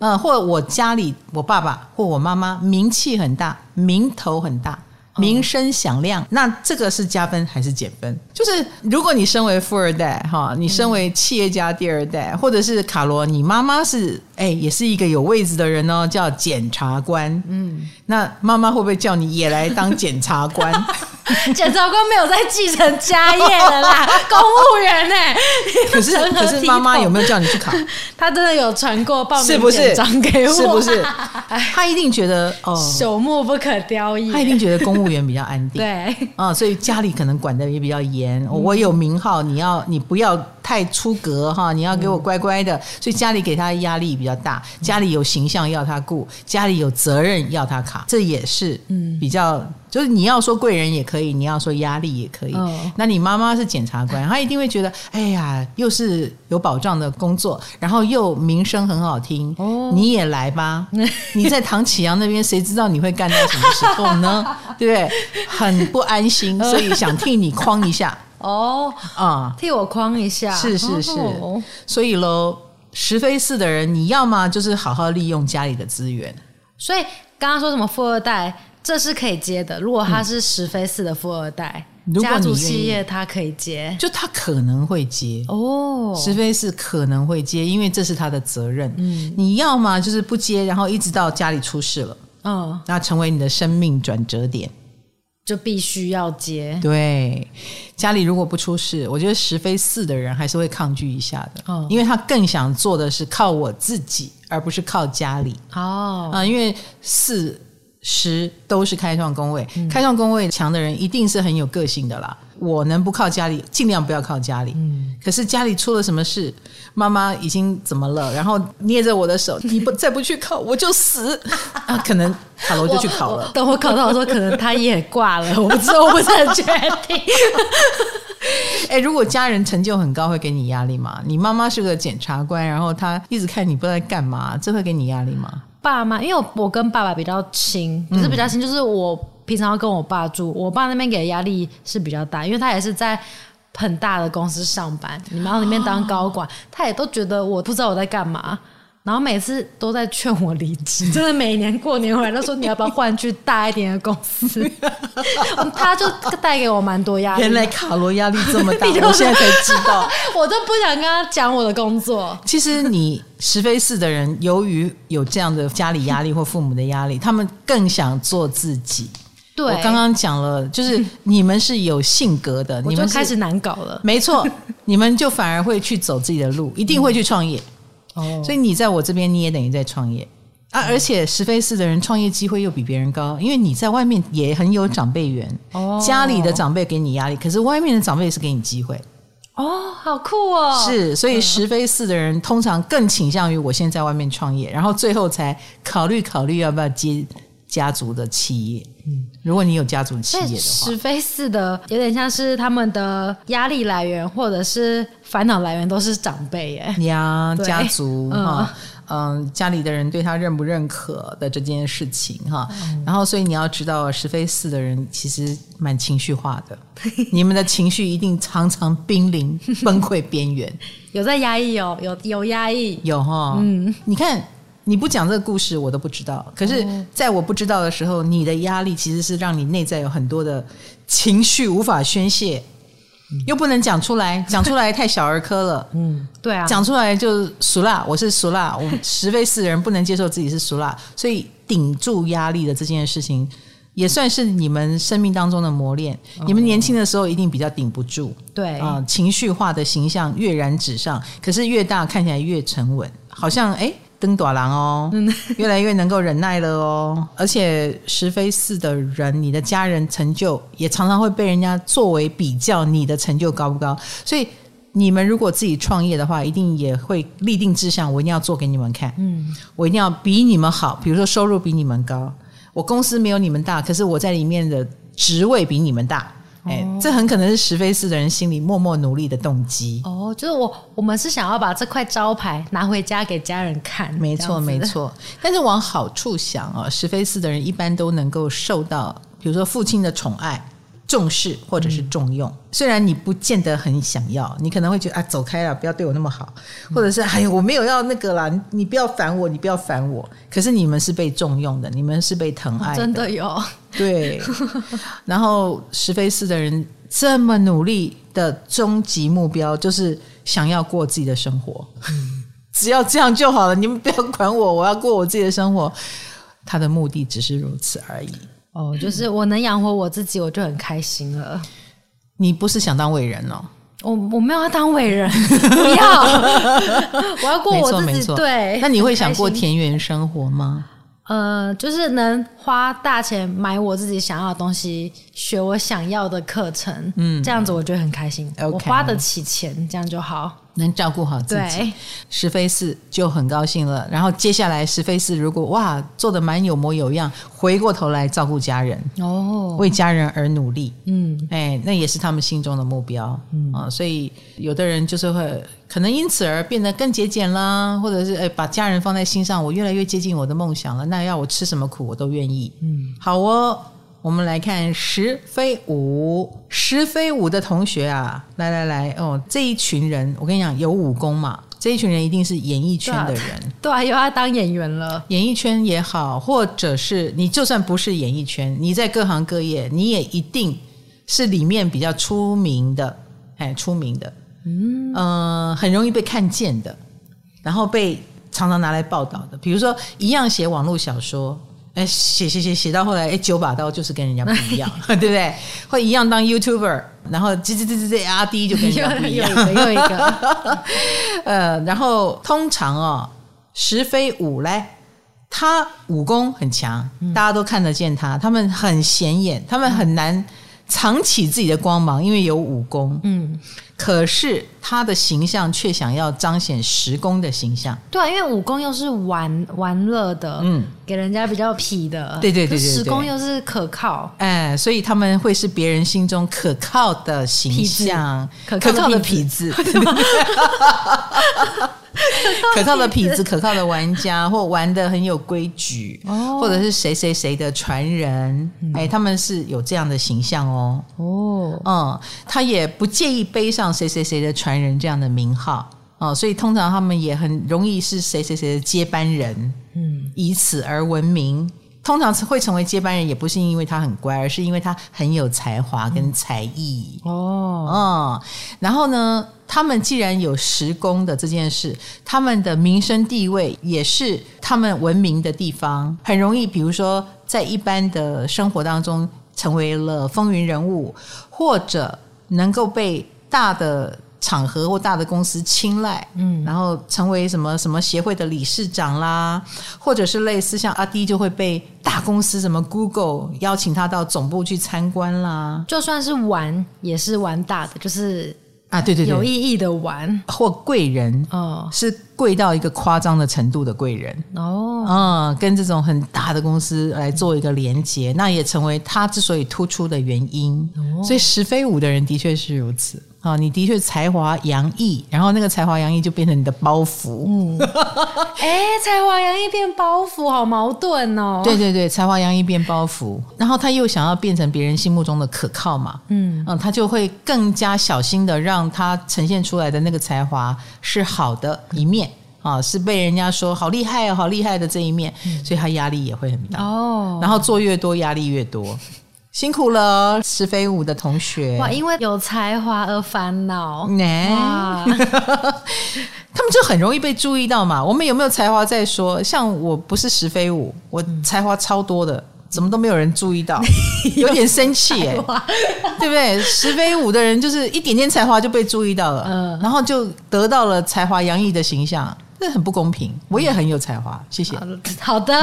嗯，或我家里我爸爸或我妈妈名气很大，名头很大。名声响亮，那这个是加分还是减分？就是如果你身为富二代，哈，你身为企业家第二代，或者是卡罗，你妈妈是哎，也是一个有位置的人哦，叫检察官，嗯，那妈妈会不会叫你也来当检察官？[laughs] 检察官没有在继承家业了啦，[laughs] 公务员呢、欸？[laughs] 可是可是妈妈有没有叫你去考？他真的有传过报名简章给我，是不是？他一定觉得哦，朽木不可雕也。他一定觉得公务员比较安定，对啊，所以家里可能管的也比较严。嗯、我有名号，你要你不要太出格哈，你要给我乖乖的。所以家里给他压力比较大，家里有形象要他顾，家里有责任要他扛，这也是嗯比较。就是你要说贵人也可以，你要说压力也可以。哦、那你妈妈是检察官，她一定会觉得，哎呀，又是有保障的工作，然后又名声很好听，哦、你也来吧。[laughs] 你在唐启阳那边，谁知道你会干到什么时候呢？对不对？很不安心，所以想替你框一下。哦，啊、嗯，替我框一下。是是是。哦、所以喽，十飞四的人，你要么就是好好利用家里的资源。所以刚刚说什么富二代？这是可以接的。如果他是十飞四的富二代，嗯、家族企业他可以接，就他可能会接哦。十飞四可能会接，因为这是他的责任。嗯，你要么就是不接，然后一直到家里出事了，嗯、哦，那成为你的生命转折点，就必须要接。对，家里如果不出事，我觉得十非四的人还是会抗拒一下的，哦，因为他更想做的是靠我自己，而不是靠家里。哦，啊，因为四。十都是开创工位，开创工位强的人一定是很有个性的啦。我能不靠家里，尽量不要靠家里。嗯，可是家里出了什么事，妈妈已经怎么了？然后捏着我的手，你不再不去考，我就死 [laughs] 啊！可能卡罗就去考了。等我考到，的时候可能他也挂了，[laughs] 我不知道，我不是很确定。哎，如果家人成就很高，会给你压力吗？你妈妈是个检察官，然后她一直看你不知道在干嘛，这会给你压力吗？爸妈，因为我我跟爸爸比较亲，不是比较亲，就是我平常要跟我爸住，我爸那边给的压力是比较大，因为他也是在很大的公司上班，你们往里面当高管，他也都觉得我不知道我在干嘛。然后每次都在劝我离职，[laughs] 真的每年过年回来都说，你要不要换去大一点的公司？[laughs] 他就带给我蛮多压力。原来卡罗压力这么大，[laughs] 我现在才知道。我都不想跟他讲我的工作。其实你十非四的人，由于有这样的家里压力或父母的压力，他们更想做自己。对，我刚刚讲了，就是你们是有性格的，你们开始难搞了。没错，你们就反而会去走自己的路，一定会去创业。哦，所以你在我这边，你也等于在创业啊！而且石飞寺的人创业机会又比别人高，因为你在外面也很有长辈缘，哦，家里的长辈给你压力，可是外面的长辈是给你机会。哦，好酷哦！是，所以石飞寺的人通常更倾向于我先在外面创业，然后最后才考虑考虑要不要接家族的企业。嗯，如果你有家族企业的话，十非四的有点像是他们的压力来源或者是烦恼来源都是长辈耶。呀，家族哈，嗯，家里的人对他认不认可的这件事情哈，嗯、然后所以你要知道，十非四的人其实蛮情绪化的，你们的情绪一定常常濒临崩溃边缘，[laughs] 有在压抑哦，有有压抑，有哈，嗯，你看。你不讲这个故事，我都不知道。可是，在我不知道的时候，你的压力其实是让你内在有很多的情绪无法宣泄，又不能讲出来，[laughs] 讲出来太小儿科了。嗯，对啊，讲出来就俗辣，我是俗辣，我十非四人不能接受自己是俗辣，所以顶住压力的这件事情，也算是你们生命当中的磨练。你们年轻的时候一定比较顶不住，对啊，情绪化的形象跃然纸上，可是越大看起来越沉稳，好像哎。登短郎哦，越来越能够忍耐了哦。而且十非四的人，你的家人成就也常常会被人家作为比较，你的成就高不高？所以你们如果自己创业的话，一定也会立定志向，我一定要做给你们看。嗯，我一定要比你们好，比如说收入比你们高，我公司没有你们大，可是我在里面的职位比你们大。哎，这很可能是石飞寺的人心里默默努力的动机。哦，就是我，我们是想要把这块招牌拿回家给家人看。没错，没错。但是往好处想啊，石飞寺的人一般都能够受到，比如说父亲的宠爱。重视或者是重用，嗯、虽然你不见得很想要，你可能会觉得啊，走开了，不要对我那么好，或者是哎呀，我没有要那个啦，你不要烦我，你不要烦我。可是你们是被重用的，你们是被疼爱的，真的有对。[laughs] 然后石飞四的人这么努力的终极目标，就是想要过自己的生活，嗯、[laughs] 只要这样就好了，你们不要管我，我要过我自己的生活。他的目的只是如此而已。哦，就是我能养活我自己，我就很开心了。[laughs] 你不是想当伟人哦？我我没有要当伟人，不要，[laughs] 我要过我自己。对，那你会想过田园生活吗？呃，就是能花大钱买我自己想要的东西，学我想要的课程，嗯，这样子我觉得很开心。我花得起钱，这样就好。能照顾好自己，石飞四就很高兴了。然后接下来石飞四如果哇做的蛮有模有样，回过头来照顾家人哦，为家人而努力，嗯，哎，那也是他们心中的目标，嗯。啊，所以有的人就是会可能因此而变得更节俭啦，或者是哎把家人放在心上，我越来越接近我的梦想了，那要我吃什么苦我都愿意，嗯，好哦。我们来看十飞五，十飞五的同学啊，来来来哦，这一群人，我跟你讲，有武功嘛，这一群人一定是演艺圈的人，[laughs] 对啊，又要当演员了。演艺圈也好，或者是你就算不是演艺圈，你在各行各业，你也一定是里面比较出名的，哎，出名的，嗯、呃，很容易被看见的，然后被常常拿来报道的，比如说一样写网络小说。哎，写写写写到后来，哎，九把刀就是跟人家不一样，[laughs] 对不对？会一样当 YouTuber，然后这这这这这 R D 就跟人家不一样，[laughs] 又一个，又一个。[laughs] 呃，然后通常哦，十非五嘞，他武功很强，大家都看得见他，他们很显眼，他们很难藏起自己的光芒，因为有武功。嗯。可是他的形象却想要彰显十公的形象，对啊，因为武功又是玩玩乐的，嗯，给人家比较痞的，对对对对，十公又是可靠，哎，所以他们会是别人心中可靠的形象，可靠的痞子。[laughs] [laughs] 可靠的痞子，可靠的玩家，或玩的很有规矩，哦、或者是谁谁谁的传人，哎、嗯，他们是有这样的形象哦。哦，嗯，他也不介意背上谁谁谁的传人这样的名号。哦，所以通常他们也很容易是谁谁谁的接班人，嗯，以此而闻名。通常会成为接班人，也不是因为他很乖，而是因为他很有才华跟才艺。嗯、哦，嗯，然后呢，他们既然有时工的这件事，他们的名声地位也是他们闻名的地方，很容易，比如说在一般的生活当中成为了风云人物，或者能够被大的。场合或大的公司青睐，嗯，然后成为什么什么协会的理事长啦，或者是类似像阿迪就会被大公司什么 Google 邀请他到总部去参观啦。就算是玩也是玩大的，就是啊，对对对，有意义的玩。或贵人哦，是贵到一个夸张的程度的贵人。哦，嗯，跟这种很大的公司来做一个连接，那也成为他之所以突出的原因。哦，所以十飞五的人的确是如此。啊，你的确才华洋溢，然后那个才华洋溢就变成你的包袱。嗯，[laughs] 哎，才华洋溢变包袱，好矛盾哦。对对对，才华洋溢变包袱，然后他又想要变成别人心目中的可靠嘛。嗯嗯，他就会更加小心的让他呈现出来的那个才华是好的一面啊，是被人家说好厉害哦，好厉害的这一面，所以他压力也会很大哦。然后做越多，压力越多。辛苦了，石飞舞的同学哇！因为有才华而烦恼，[laughs] 欸、哇 [laughs] 他们就很容易被注意到嘛。我们有没有才华再说？像我不是石飞舞，我才华超多的，嗯、怎么都没有人注意到，[laughs] 有点生气哎、欸，对不对？石飞舞的人就是一点点才华就被注意到了，嗯，然后就得到了才华洋溢的形象。这很不公平，我也很有才华，谢谢。好的，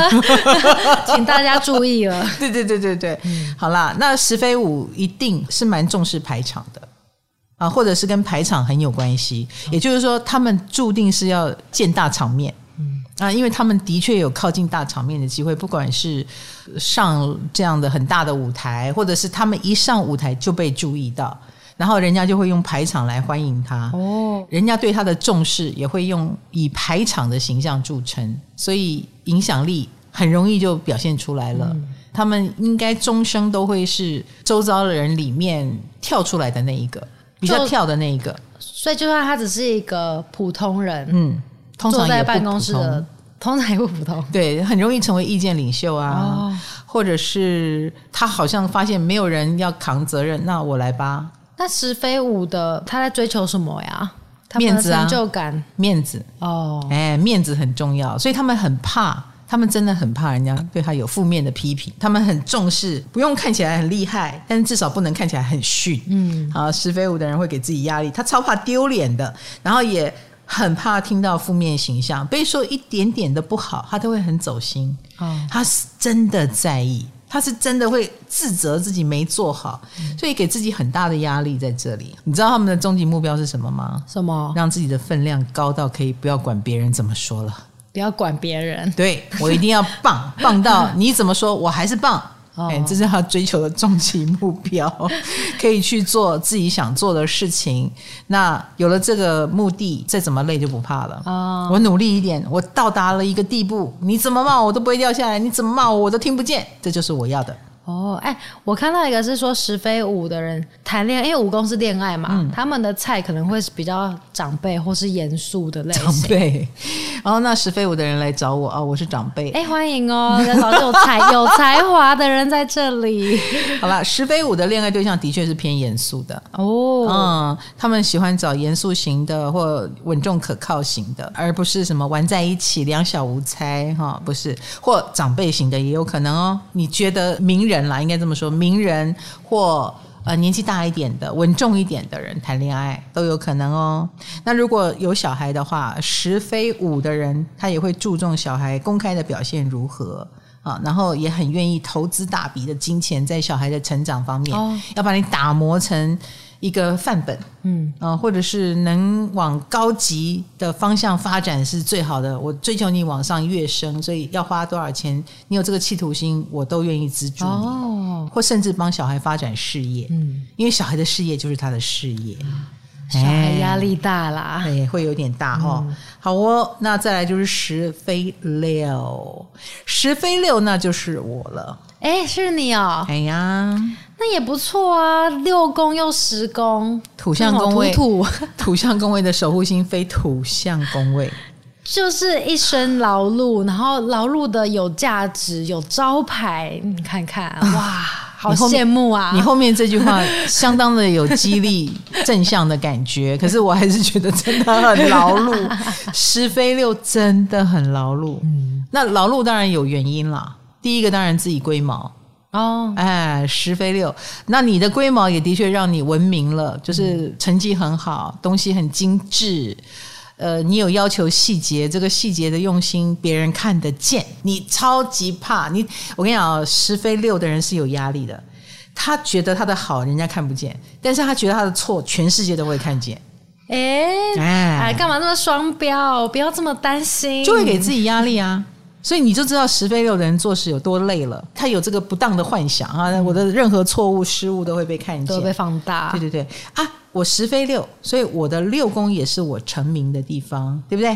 [laughs] 请大家注意了。对对对对对，嗯、好啦，那石飞舞一定是蛮重视排场的啊，或者是跟排场很有关系。也就是说，他们注定是要见大场面，嗯啊，因为他们的确有靠近大场面的机会，不管是上这样的很大的舞台，或者是他们一上舞台就被注意到。然后人家就会用排场来欢迎他哦，人家对他的重视也会用以排场的形象著称，所以影响力很容易就表现出来了。嗯、他们应该终生都会是周遭的人里面跳出来的那一个，比较跳的那一个。所以就算他只是一个普通人，嗯，通常坐在办公室的，通常也不普通，对，很容易成为意见领袖啊，哦、或者是他好像发现没有人要扛责任，那我来吧。那石飞舞的他在追求什么呀？面子啊，成就感，面子哦，哎，面子很重要，所以他们很怕，他们真的很怕人家对他有负面的批评，他们很重视，不用看起来很厉害，但是至少不能看起来很逊。嗯，啊，十非舞的人会给自己压力，他超怕丢脸的，然后也很怕听到负面形象，被说一点点的不好，他都会很走心。哦，他是真的在意。他是真的会自责自己没做好，所以给自己很大的压力在这里。你知道他们的终极目标是什么吗？什么？让自己的分量高到可以不要管别人怎么说了，不要管别人。对，我一定要棒，棒到你怎么说我还是棒。哎，这是他追求的终极目标，[laughs] 可以去做自己想做的事情。那有了这个目的，再怎么累就不怕了。哦，我努力一点，我到达了一个地步，你怎么骂我都不会掉下来，你怎么骂我我都听不见，这就是我要的。哦，哎，我看到一个是说十飞五的人谈恋爱，因为武功是恋爱嘛，嗯、他们的菜可能会是比较长辈或是严肃的类型。长辈，然 [laughs] 后那十飞五的人来找我啊、哦，我是长辈，哎，欢迎哦，[laughs] 找有才 [laughs] 有才华的人在这里。好了，十飞五的恋爱对象的确是偏严肃的哦，嗯，他们喜欢找严肃型的或稳重可靠型的，而不是什么玩在一起两小无猜哈，不是，或长辈型的也有可能哦。你觉得名人？人啦，应该这么说，名人或呃年纪大一点的、稳重一点的人谈恋爱都有可能哦。那如果有小孩的话，十非五的人他也会注重小孩公开的表现如何啊，然后也很愿意投资大笔的金钱在小孩的成长方面，哦、要把你打磨成。一个范本，嗯啊，或者是能往高级的方向发展是最好的。我追求你往上跃升，所以要花多少钱，你有这个企图心，我都愿意资助你，哦、或甚至帮小孩发展事业，嗯，因为小孩的事业就是他的事业。小孩压力大啦，对，会有点大哦。嗯、好哦，那再来就是十飞六，十飞六那就是我了。哎，是你哦。哎呀。那也不错啊，六宫又十宫，土象宫位，土 [laughs] 土象宫位的守护星非土象宫位，就是一身劳碌，然后劳碌的有价值，有招牌，你看看，哇，好羡慕啊！你后面这句话 [laughs] 相当的有激励、正向的感觉，[laughs] 可是我还是觉得真的很劳碌，十飞六真的很劳碌。嗯，那劳碌当然有原因啦，第一个当然自己龟毛。哦，哎，十飞六，那你的龟毛也的确让你闻名了，就是成绩很好，东西很精致，呃，你有要求细节，这个细节的用心别人看得见，你超级怕你。我跟你讲，十飞六的人是有压力的，他觉得他的好人家看不见，但是他觉得他的错全世界都会看见。哎哎，干嘛那么双标？不要这么担心，就会给自己压力啊。所以你就知道十非六的人做事有多累了。他有这个不当的幻想啊，我的任何错误失误都会被看见，都会被放大。对对对啊，我十非六，所以我的六宫也是我成名的地方，对不对？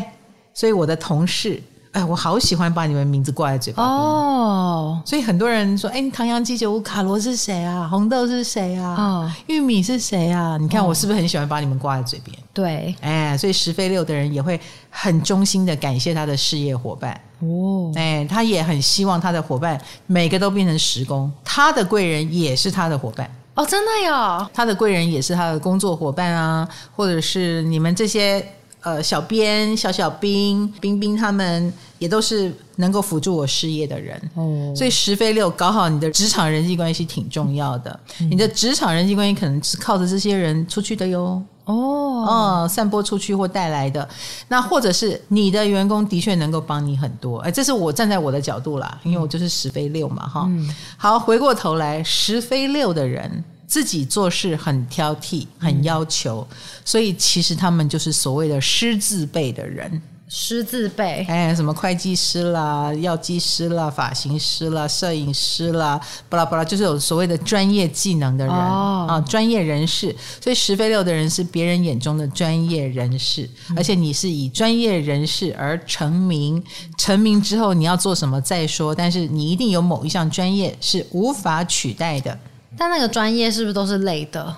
所以我的同事。哎，我好喜欢把你们名字挂在嘴巴边哦，所以很多人说，哎，唐阳鸡酒屋卡罗是谁啊？红豆是谁啊？哦，玉米是谁啊？你看我是不是很喜欢把你们挂在嘴边？对，哎，所以十飞六的人也会很衷心的感谢他的事业伙伴哦，哎，他也很希望他的伙伴每个都变成十工，他的贵人也是他的伙伴哦，真的哟，他的贵人也是他的工作伙伴啊，或者是你们这些。呃，小编、小小兵、冰冰他们也都是能够辅助我事业的人，哦，所以十飞六搞好你的职场人际关系挺重要的。嗯、你的职场人际关系可能是靠着这些人出去的哟，哦，哦，散播出去或带来的。那或者是你的员工的确能够帮你很多，哎，这是我站在我的角度啦，因为我就是十飞六嘛，哈。嗯、好，回过头来，十飞六的人。自己做事很挑剔，很要求，嗯、所以其实他们就是所谓的师字辈的人。师字辈，哎，什么会计师啦、药剂师啦、发型师啦、摄影师啦，巴拉巴拉，就是有所谓的专业技能的人、哦、啊，专业人士。所以十飞六的人是别人眼中的专业人士，嗯、而且你是以专业人士而成名。成名之后你要做什么再说，但是你一定有某一项专业是无法取代的。但那个专业是不是都是累的？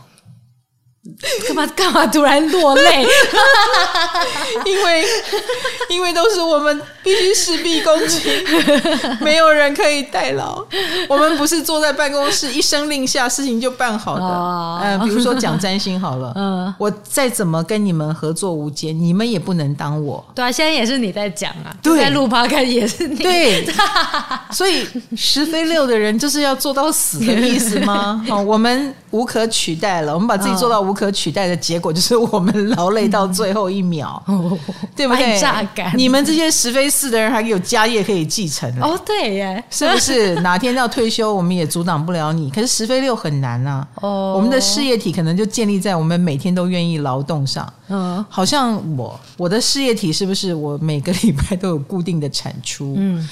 [laughs] 干嘛干嘛突然落泪？[laughs] 因为因为都是我们必须事必躬亲，没有人可以代劳。[laughs] 我们不是坐在办公室一声令下，事情就办好的。嗯、呃，比如说讲占星好了，嗯，我再怎么跟你们合作无间，你们也不能当我。对啊，现在也是你在讲啊，对，在录 Podcast 也是你。对，所以十飞六的人就是要做到死的意思吗？好，我们无可取代了，我们把自己做到。无可取代的结果就是我们劳累到最后一秒，嗯、对不对？你们这些十非四的人还有家业可以继承哦，对耶，是不是？[laughs] 哪天要退休，我们也阻挡不了你。可是十非六很难啊，哦，我们的事业体可能就建立在我们每天都愿意劳动上。嗯，好像我我的事业体是不是我每个礼拜都有固定的产出？嗯。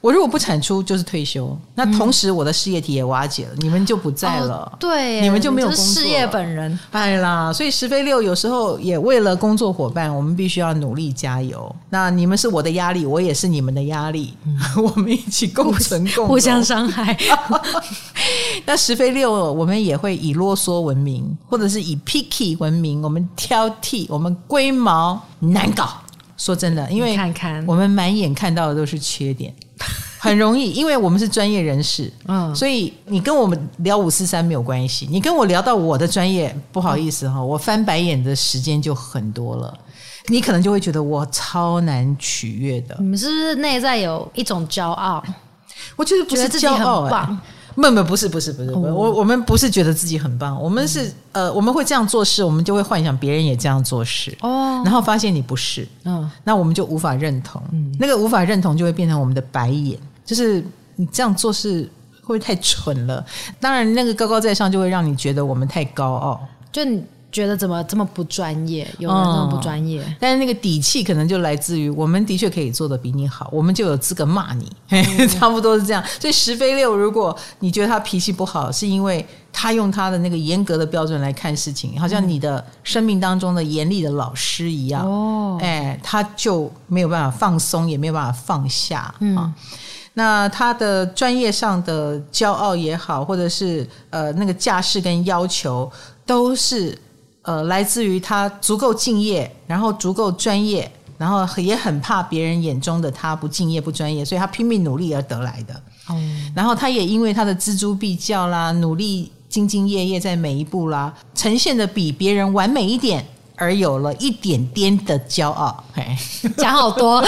我如果不产出，就是退休。那同时，我的事业体也瓦解了，你们就不在了。哦、对，你们就没有工作。事业本人，哎啦，所以十飞六有时候也为了工作伙伴，我们必须要努力加油。那你们是我的压力，我也是你们的压力，嗯、[laughs] 我们一起共存共互相伤害。[laughs] 那十飞六，我们也会以啰嗦闻名，或者是以 picky 闻名。我们挑剔，我们龟毛难搞。说真的，因为看看我们满眼看到的都是缺点。[laughs] 很容易，因为我们是专业人士，嗯，所以你跟我们聊五四三没有关系。你跟我聊到我的专业，不好意思哈，嗯、我翻白眼的时间就很多了。你可能就会觉得我超难取悦的。你们是不是内在有一种骄傲？我觉得不是骄傲，不不不是不是不是，不是，我我们不是觉得自己很棒，我们是、嗯、呃我们会这样做事，我们就会幻想别人也这样做事哦，然后发现你不是，嗯，那我们就无法认同，嗯，那个无法认同就会变成我们的白眼，就是你这样做事会不会太蠢了？当然，那个高高在上就会让你觉得我们太高傲，就你。觉得怎么这么不专业？有人这么不专业？嗯，但是那个底气可能就来自于我们的确可以做的比你好，我们就有资格骂你，嗯、[laughs] 差不多是这样。所以十飞六，如果你觉得他脾气不好，是因为他用他的那个严格的标准来看事情，好像你的生命当中的严厉的老师一样。哦，哎，他就没有办法放松，也没有办法放下。嗯，那他的专业上的骄傲也好，或者是呃那个架势跟要求，都是。呃，来自于他足够敬业，然后足够专业，然后也很怕别人眼中的他不敬业、不专业，所以他拼命努力而得来的。哦，然后他也因为他的锱铢必较啦，努力兢兢业业在每一步啦，呈现的比别人完美一点，而有了一点点的骄傲。嘿，讲好多，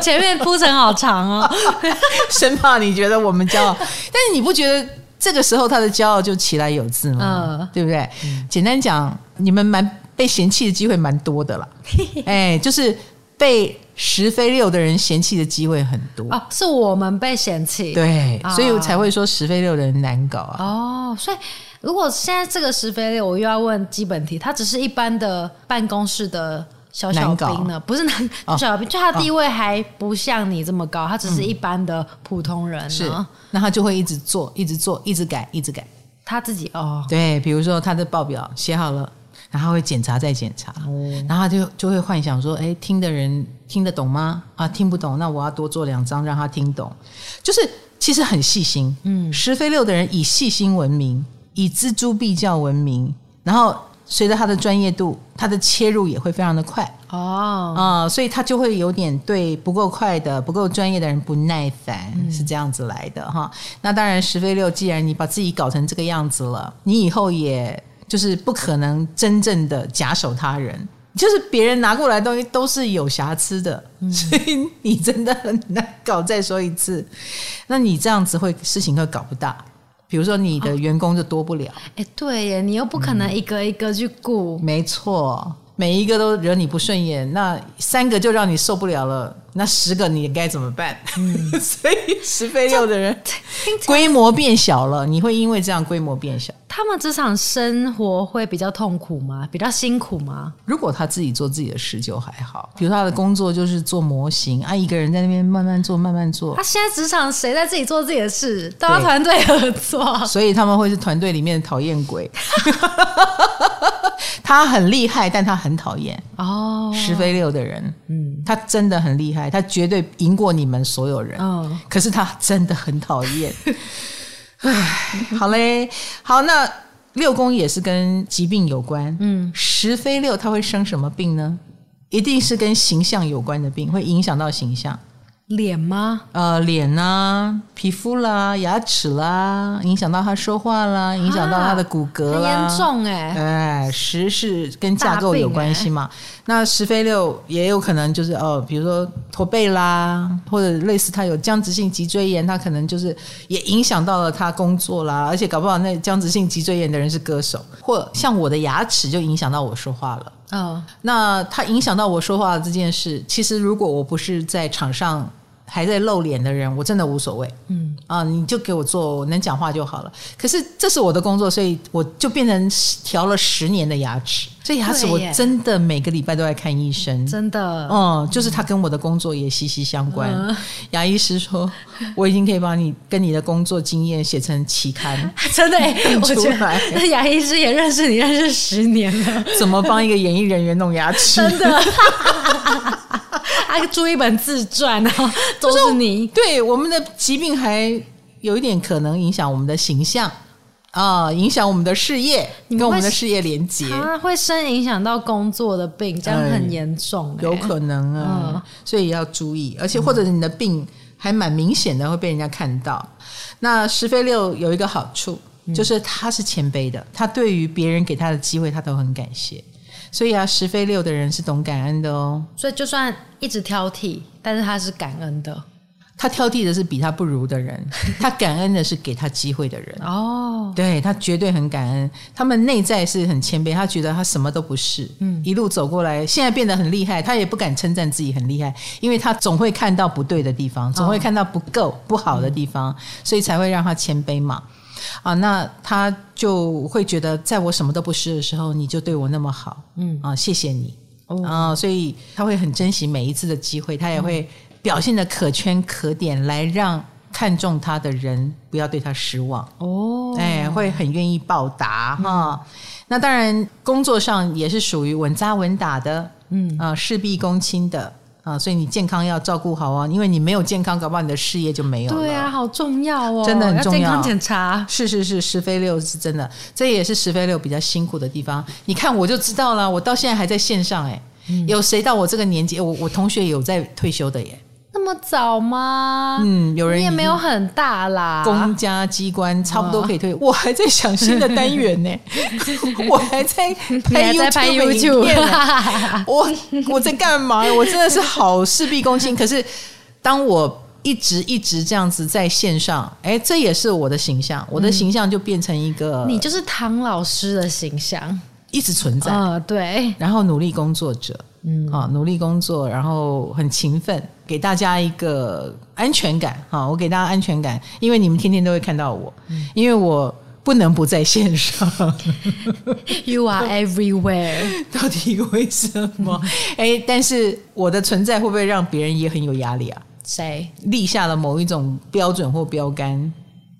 前面铺陈好长哦，[laughs] 生怕你觉得我们骄傲，但是你不觉得？这个时候他的骄傲就起来有字嘛？嗯、对不对？嗯、简单讲，你们蛮被嫌弃的机会蛮多的啦。[laughs] 哎，就是被十非六的人嫌弃的机会很多哦，是我们被嫌弃，对，所以我才会说十非六的人难搞啊。哦，所以如果现在这个十非六，我又要问基本题，它只是一般的办公室的。小小兵呢？不是男 [laughs] 小小兵，哦、就他地位还不像你这么高，哦、他只是一般的普通人。是，那他就会一直做，一直做，一直改，一直改。他自己哦，对，比如说他的报表写好了，然后会检查再检查，哦、然后他就就会幻想说，哎，听的人听得懂吗？啊，听不懂，那我要多做两张让他听懂。就是其实很细心，嗯，十非六的人以细心闻名，以錙铢必较闻名，然后。随着他的专业度，他的切入也会非常的快哦啊、呃，所以他就会有点对不够快的、不够专业的人不耐烦，嗯、是这样子来的哈。那当然，十飞六，既然你把自己搞成这个样子了，你以后也就是不可能真正的假手他人，就是别人拿过来的东西都是有瑕疵的，嗯、所以你真的很难搞。再说一次，那你这样子会事情会搞不大。比如说，你的员工就多不了。哎、哦，对耶，你又不可能一个一个去雇。嗯、没错，每一个都惹你不顺眼，那三个就让你受不了了。那十个你该怎么办？嗯，[laughs] 所以十飞六的人规模变小了，你会因为这样规模变小。他们职场生活会比较痛苦吗？比较辛苦吗？如果他自己做自己的事就还好，比如他的工作就是做模型，啊，一个人在那边慢慢做，慢慢做。他现在职场谁在自己做自己的事？都要团队合作，所以他们会是团队里面的讨厌鬼。[laughs] [laughs] 他很厉害，但他很讨厌哦。十飞六的人，嗯，他真的很厉害，他绝对赢过你们所有人。哦，可是他真的很讨厌。[laughs] 唉，好嘞，好，那六宫也是跟疾病有关。嗯，十飞六他会生什么病呢？一定是跟形象有关的病，会影响到形象。脸吗？呃，脸啊，皮肤啦，牙齿啦，影响到他说话啦，影响到他的骨骼啦，啊、很严重哎、欸。哎，十是跟架构有关系嘛？欸、那十飞六也有可能就是哦，比如说驼背啦，或者类似他有僵直性脊椎炎，他可能就是也影响到了他工作啦。而且搞不好那僵直性脊椎炎的人是歌手，或像我的牙齿就影响到我说话了。哦，那他影响到我说话这件事，其实如果我不是在场上还在露脸的人，我真的无所谓。嗯啊，你就给我做，我能讲话就好了。可是这是我的工作，所以我就变成调了十年的牙齿。这牙齿我真的每个礼拜都在看医生，真的。嗯，就是它跟我的工作也息息相关。嗯、牙医师说，[laughs] 我已经可以把你跟你的工作经验写成期刊，[laughs] 真的。[laughs] 我觉得那牙医师也认识你认识十年了，怎么帮一个演艺人员弄牙齿？真的。还出一本自传呢，都是你。对，我们的疾病还有一点可能影响我们的形象啊，影响我们的事业，跟我们的事业连接，它会深影响到工作的病，这样很严重，有可能啊，嗯、所以要注意。而且或者你的病还蛮明显的，会被人家看到。那十飞六有一个好处，就是他是谦卑的，他对于别人给他的机会，他都很感谢。所以啊，十非六的人是懂感恩的哦。所以就算一直挑剔，但是他是感恩的。他挑剔的是比他不如的人，[laughs] 他感恩的是给他机会的人。哦，对，他绝对很感恩。他们内在是很谦卑，他觉得他什么都不是。嗯，一路走过来，现在变得很厉害，他也不敢称赞自己很厉害，因为他总会看到不对的地方，总会看到不够、哦、不好的地方，所以才会让他谦卑嘛。啊，那他就会觉得，在我什么都不是的时候，你就对我那么好。嗯啊，谢谢你。哦，啊，所以他会很珍惜每一次的机会，他也会、嗯。表现的可圈可点，来让看中他的人不要对他失望哦。哎，会很愿意报答哈。嗯、那当然，工作上也是属于稳扎稳打的，嗯啊，事必躬亲的啊。所以你健康要照顾好哦，因为你没有健康，搞不好你的事业就没有了。对啊，好重要哦，真的很重要。健康检查是是是，十飞六是真的，这也是十飞六比较辛苦的地方。你看我就知道了，我到现在还在线上哎，嗯、有谁到我这个年纪？我我同学有在退休的耶。那么早吗？嗯，有人也没有很大啦。公家机关差不多可以退，我还在想新的单元呢，[laughs] 我还在拍 YouTube，[laughs] 我我在干嘛？我真的是好事必躬亲。可是当我一直一直这样子在线上，哎，这也是我的形象，我的形象就变成一个，你就是唐老师的形象，一直存在啊，对，然后努力工作者。嗯，好，努力工作，然后很勤奋，给大家一个安全感。哈，我给大家安全感，因为你们天天都会看到我，嗯、因为我不能不在线上。[laughs] You are everywhere，[laughs] 到底为什么？[laughs] 哎，但是我的存在会不会让别人也很有压力啊？谁立下了某一种标准或标杆，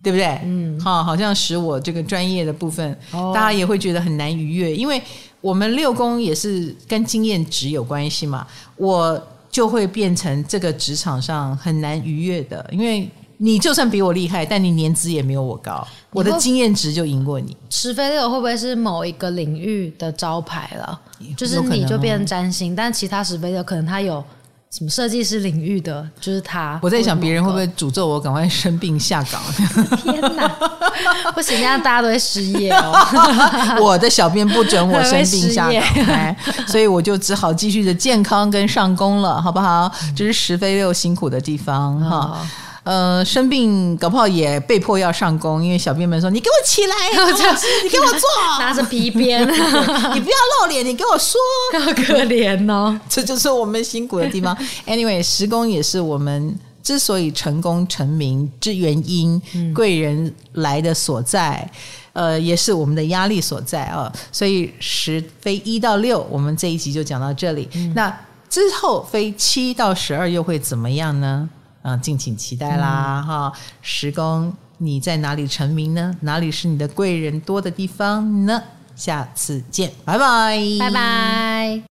对不对？嗯，好，好像使我这个专业的部分，哦、大家也会觉得很难逾越，因为。我们六宫也是跟经验值有关系嘛，我就会变成这个职场上很难逾越的，因为你就算比我厉害，但你年资也没有我高，我的经验值就赢过你。十飞六会不会是某一个领域的招牌了？就是你就变成占星，但其他十飞六可能他有。什么设计师领域的，就是他。我在想，别人会不会诅咒我赶快生病下岗？[laughs] 天哪，不行，这样大家都会失业哦。[laughs] 我的小编不准我生病下岗，[laughs] 所以我就只好继续的健康跟上工了，好不好？这是石飞六辛苦的地方哈。嗯呃，生病搞不好也被迫要上工，因为小编们说：“你给我起来，[laughs] 你给我坐，拿着皮鞭，[laughs] 你不要露脸，你给我说，[laughs] 好可怜哦。”这就是我们辛苦的地方。Anyway，十工也是我们之所以成功成名之原因，贵人来的所在，呃，也是我们的压力所在啊。所以十飞一到六，我们这一集就讲到这里。嗯、那之后飞七到十二又会怎么样呢？啊，敬请期待啦！哈、嗯，十宫你在哪里成名呢？哪里是你的贵人多的地方呢？下次见，拜拜，拜拜。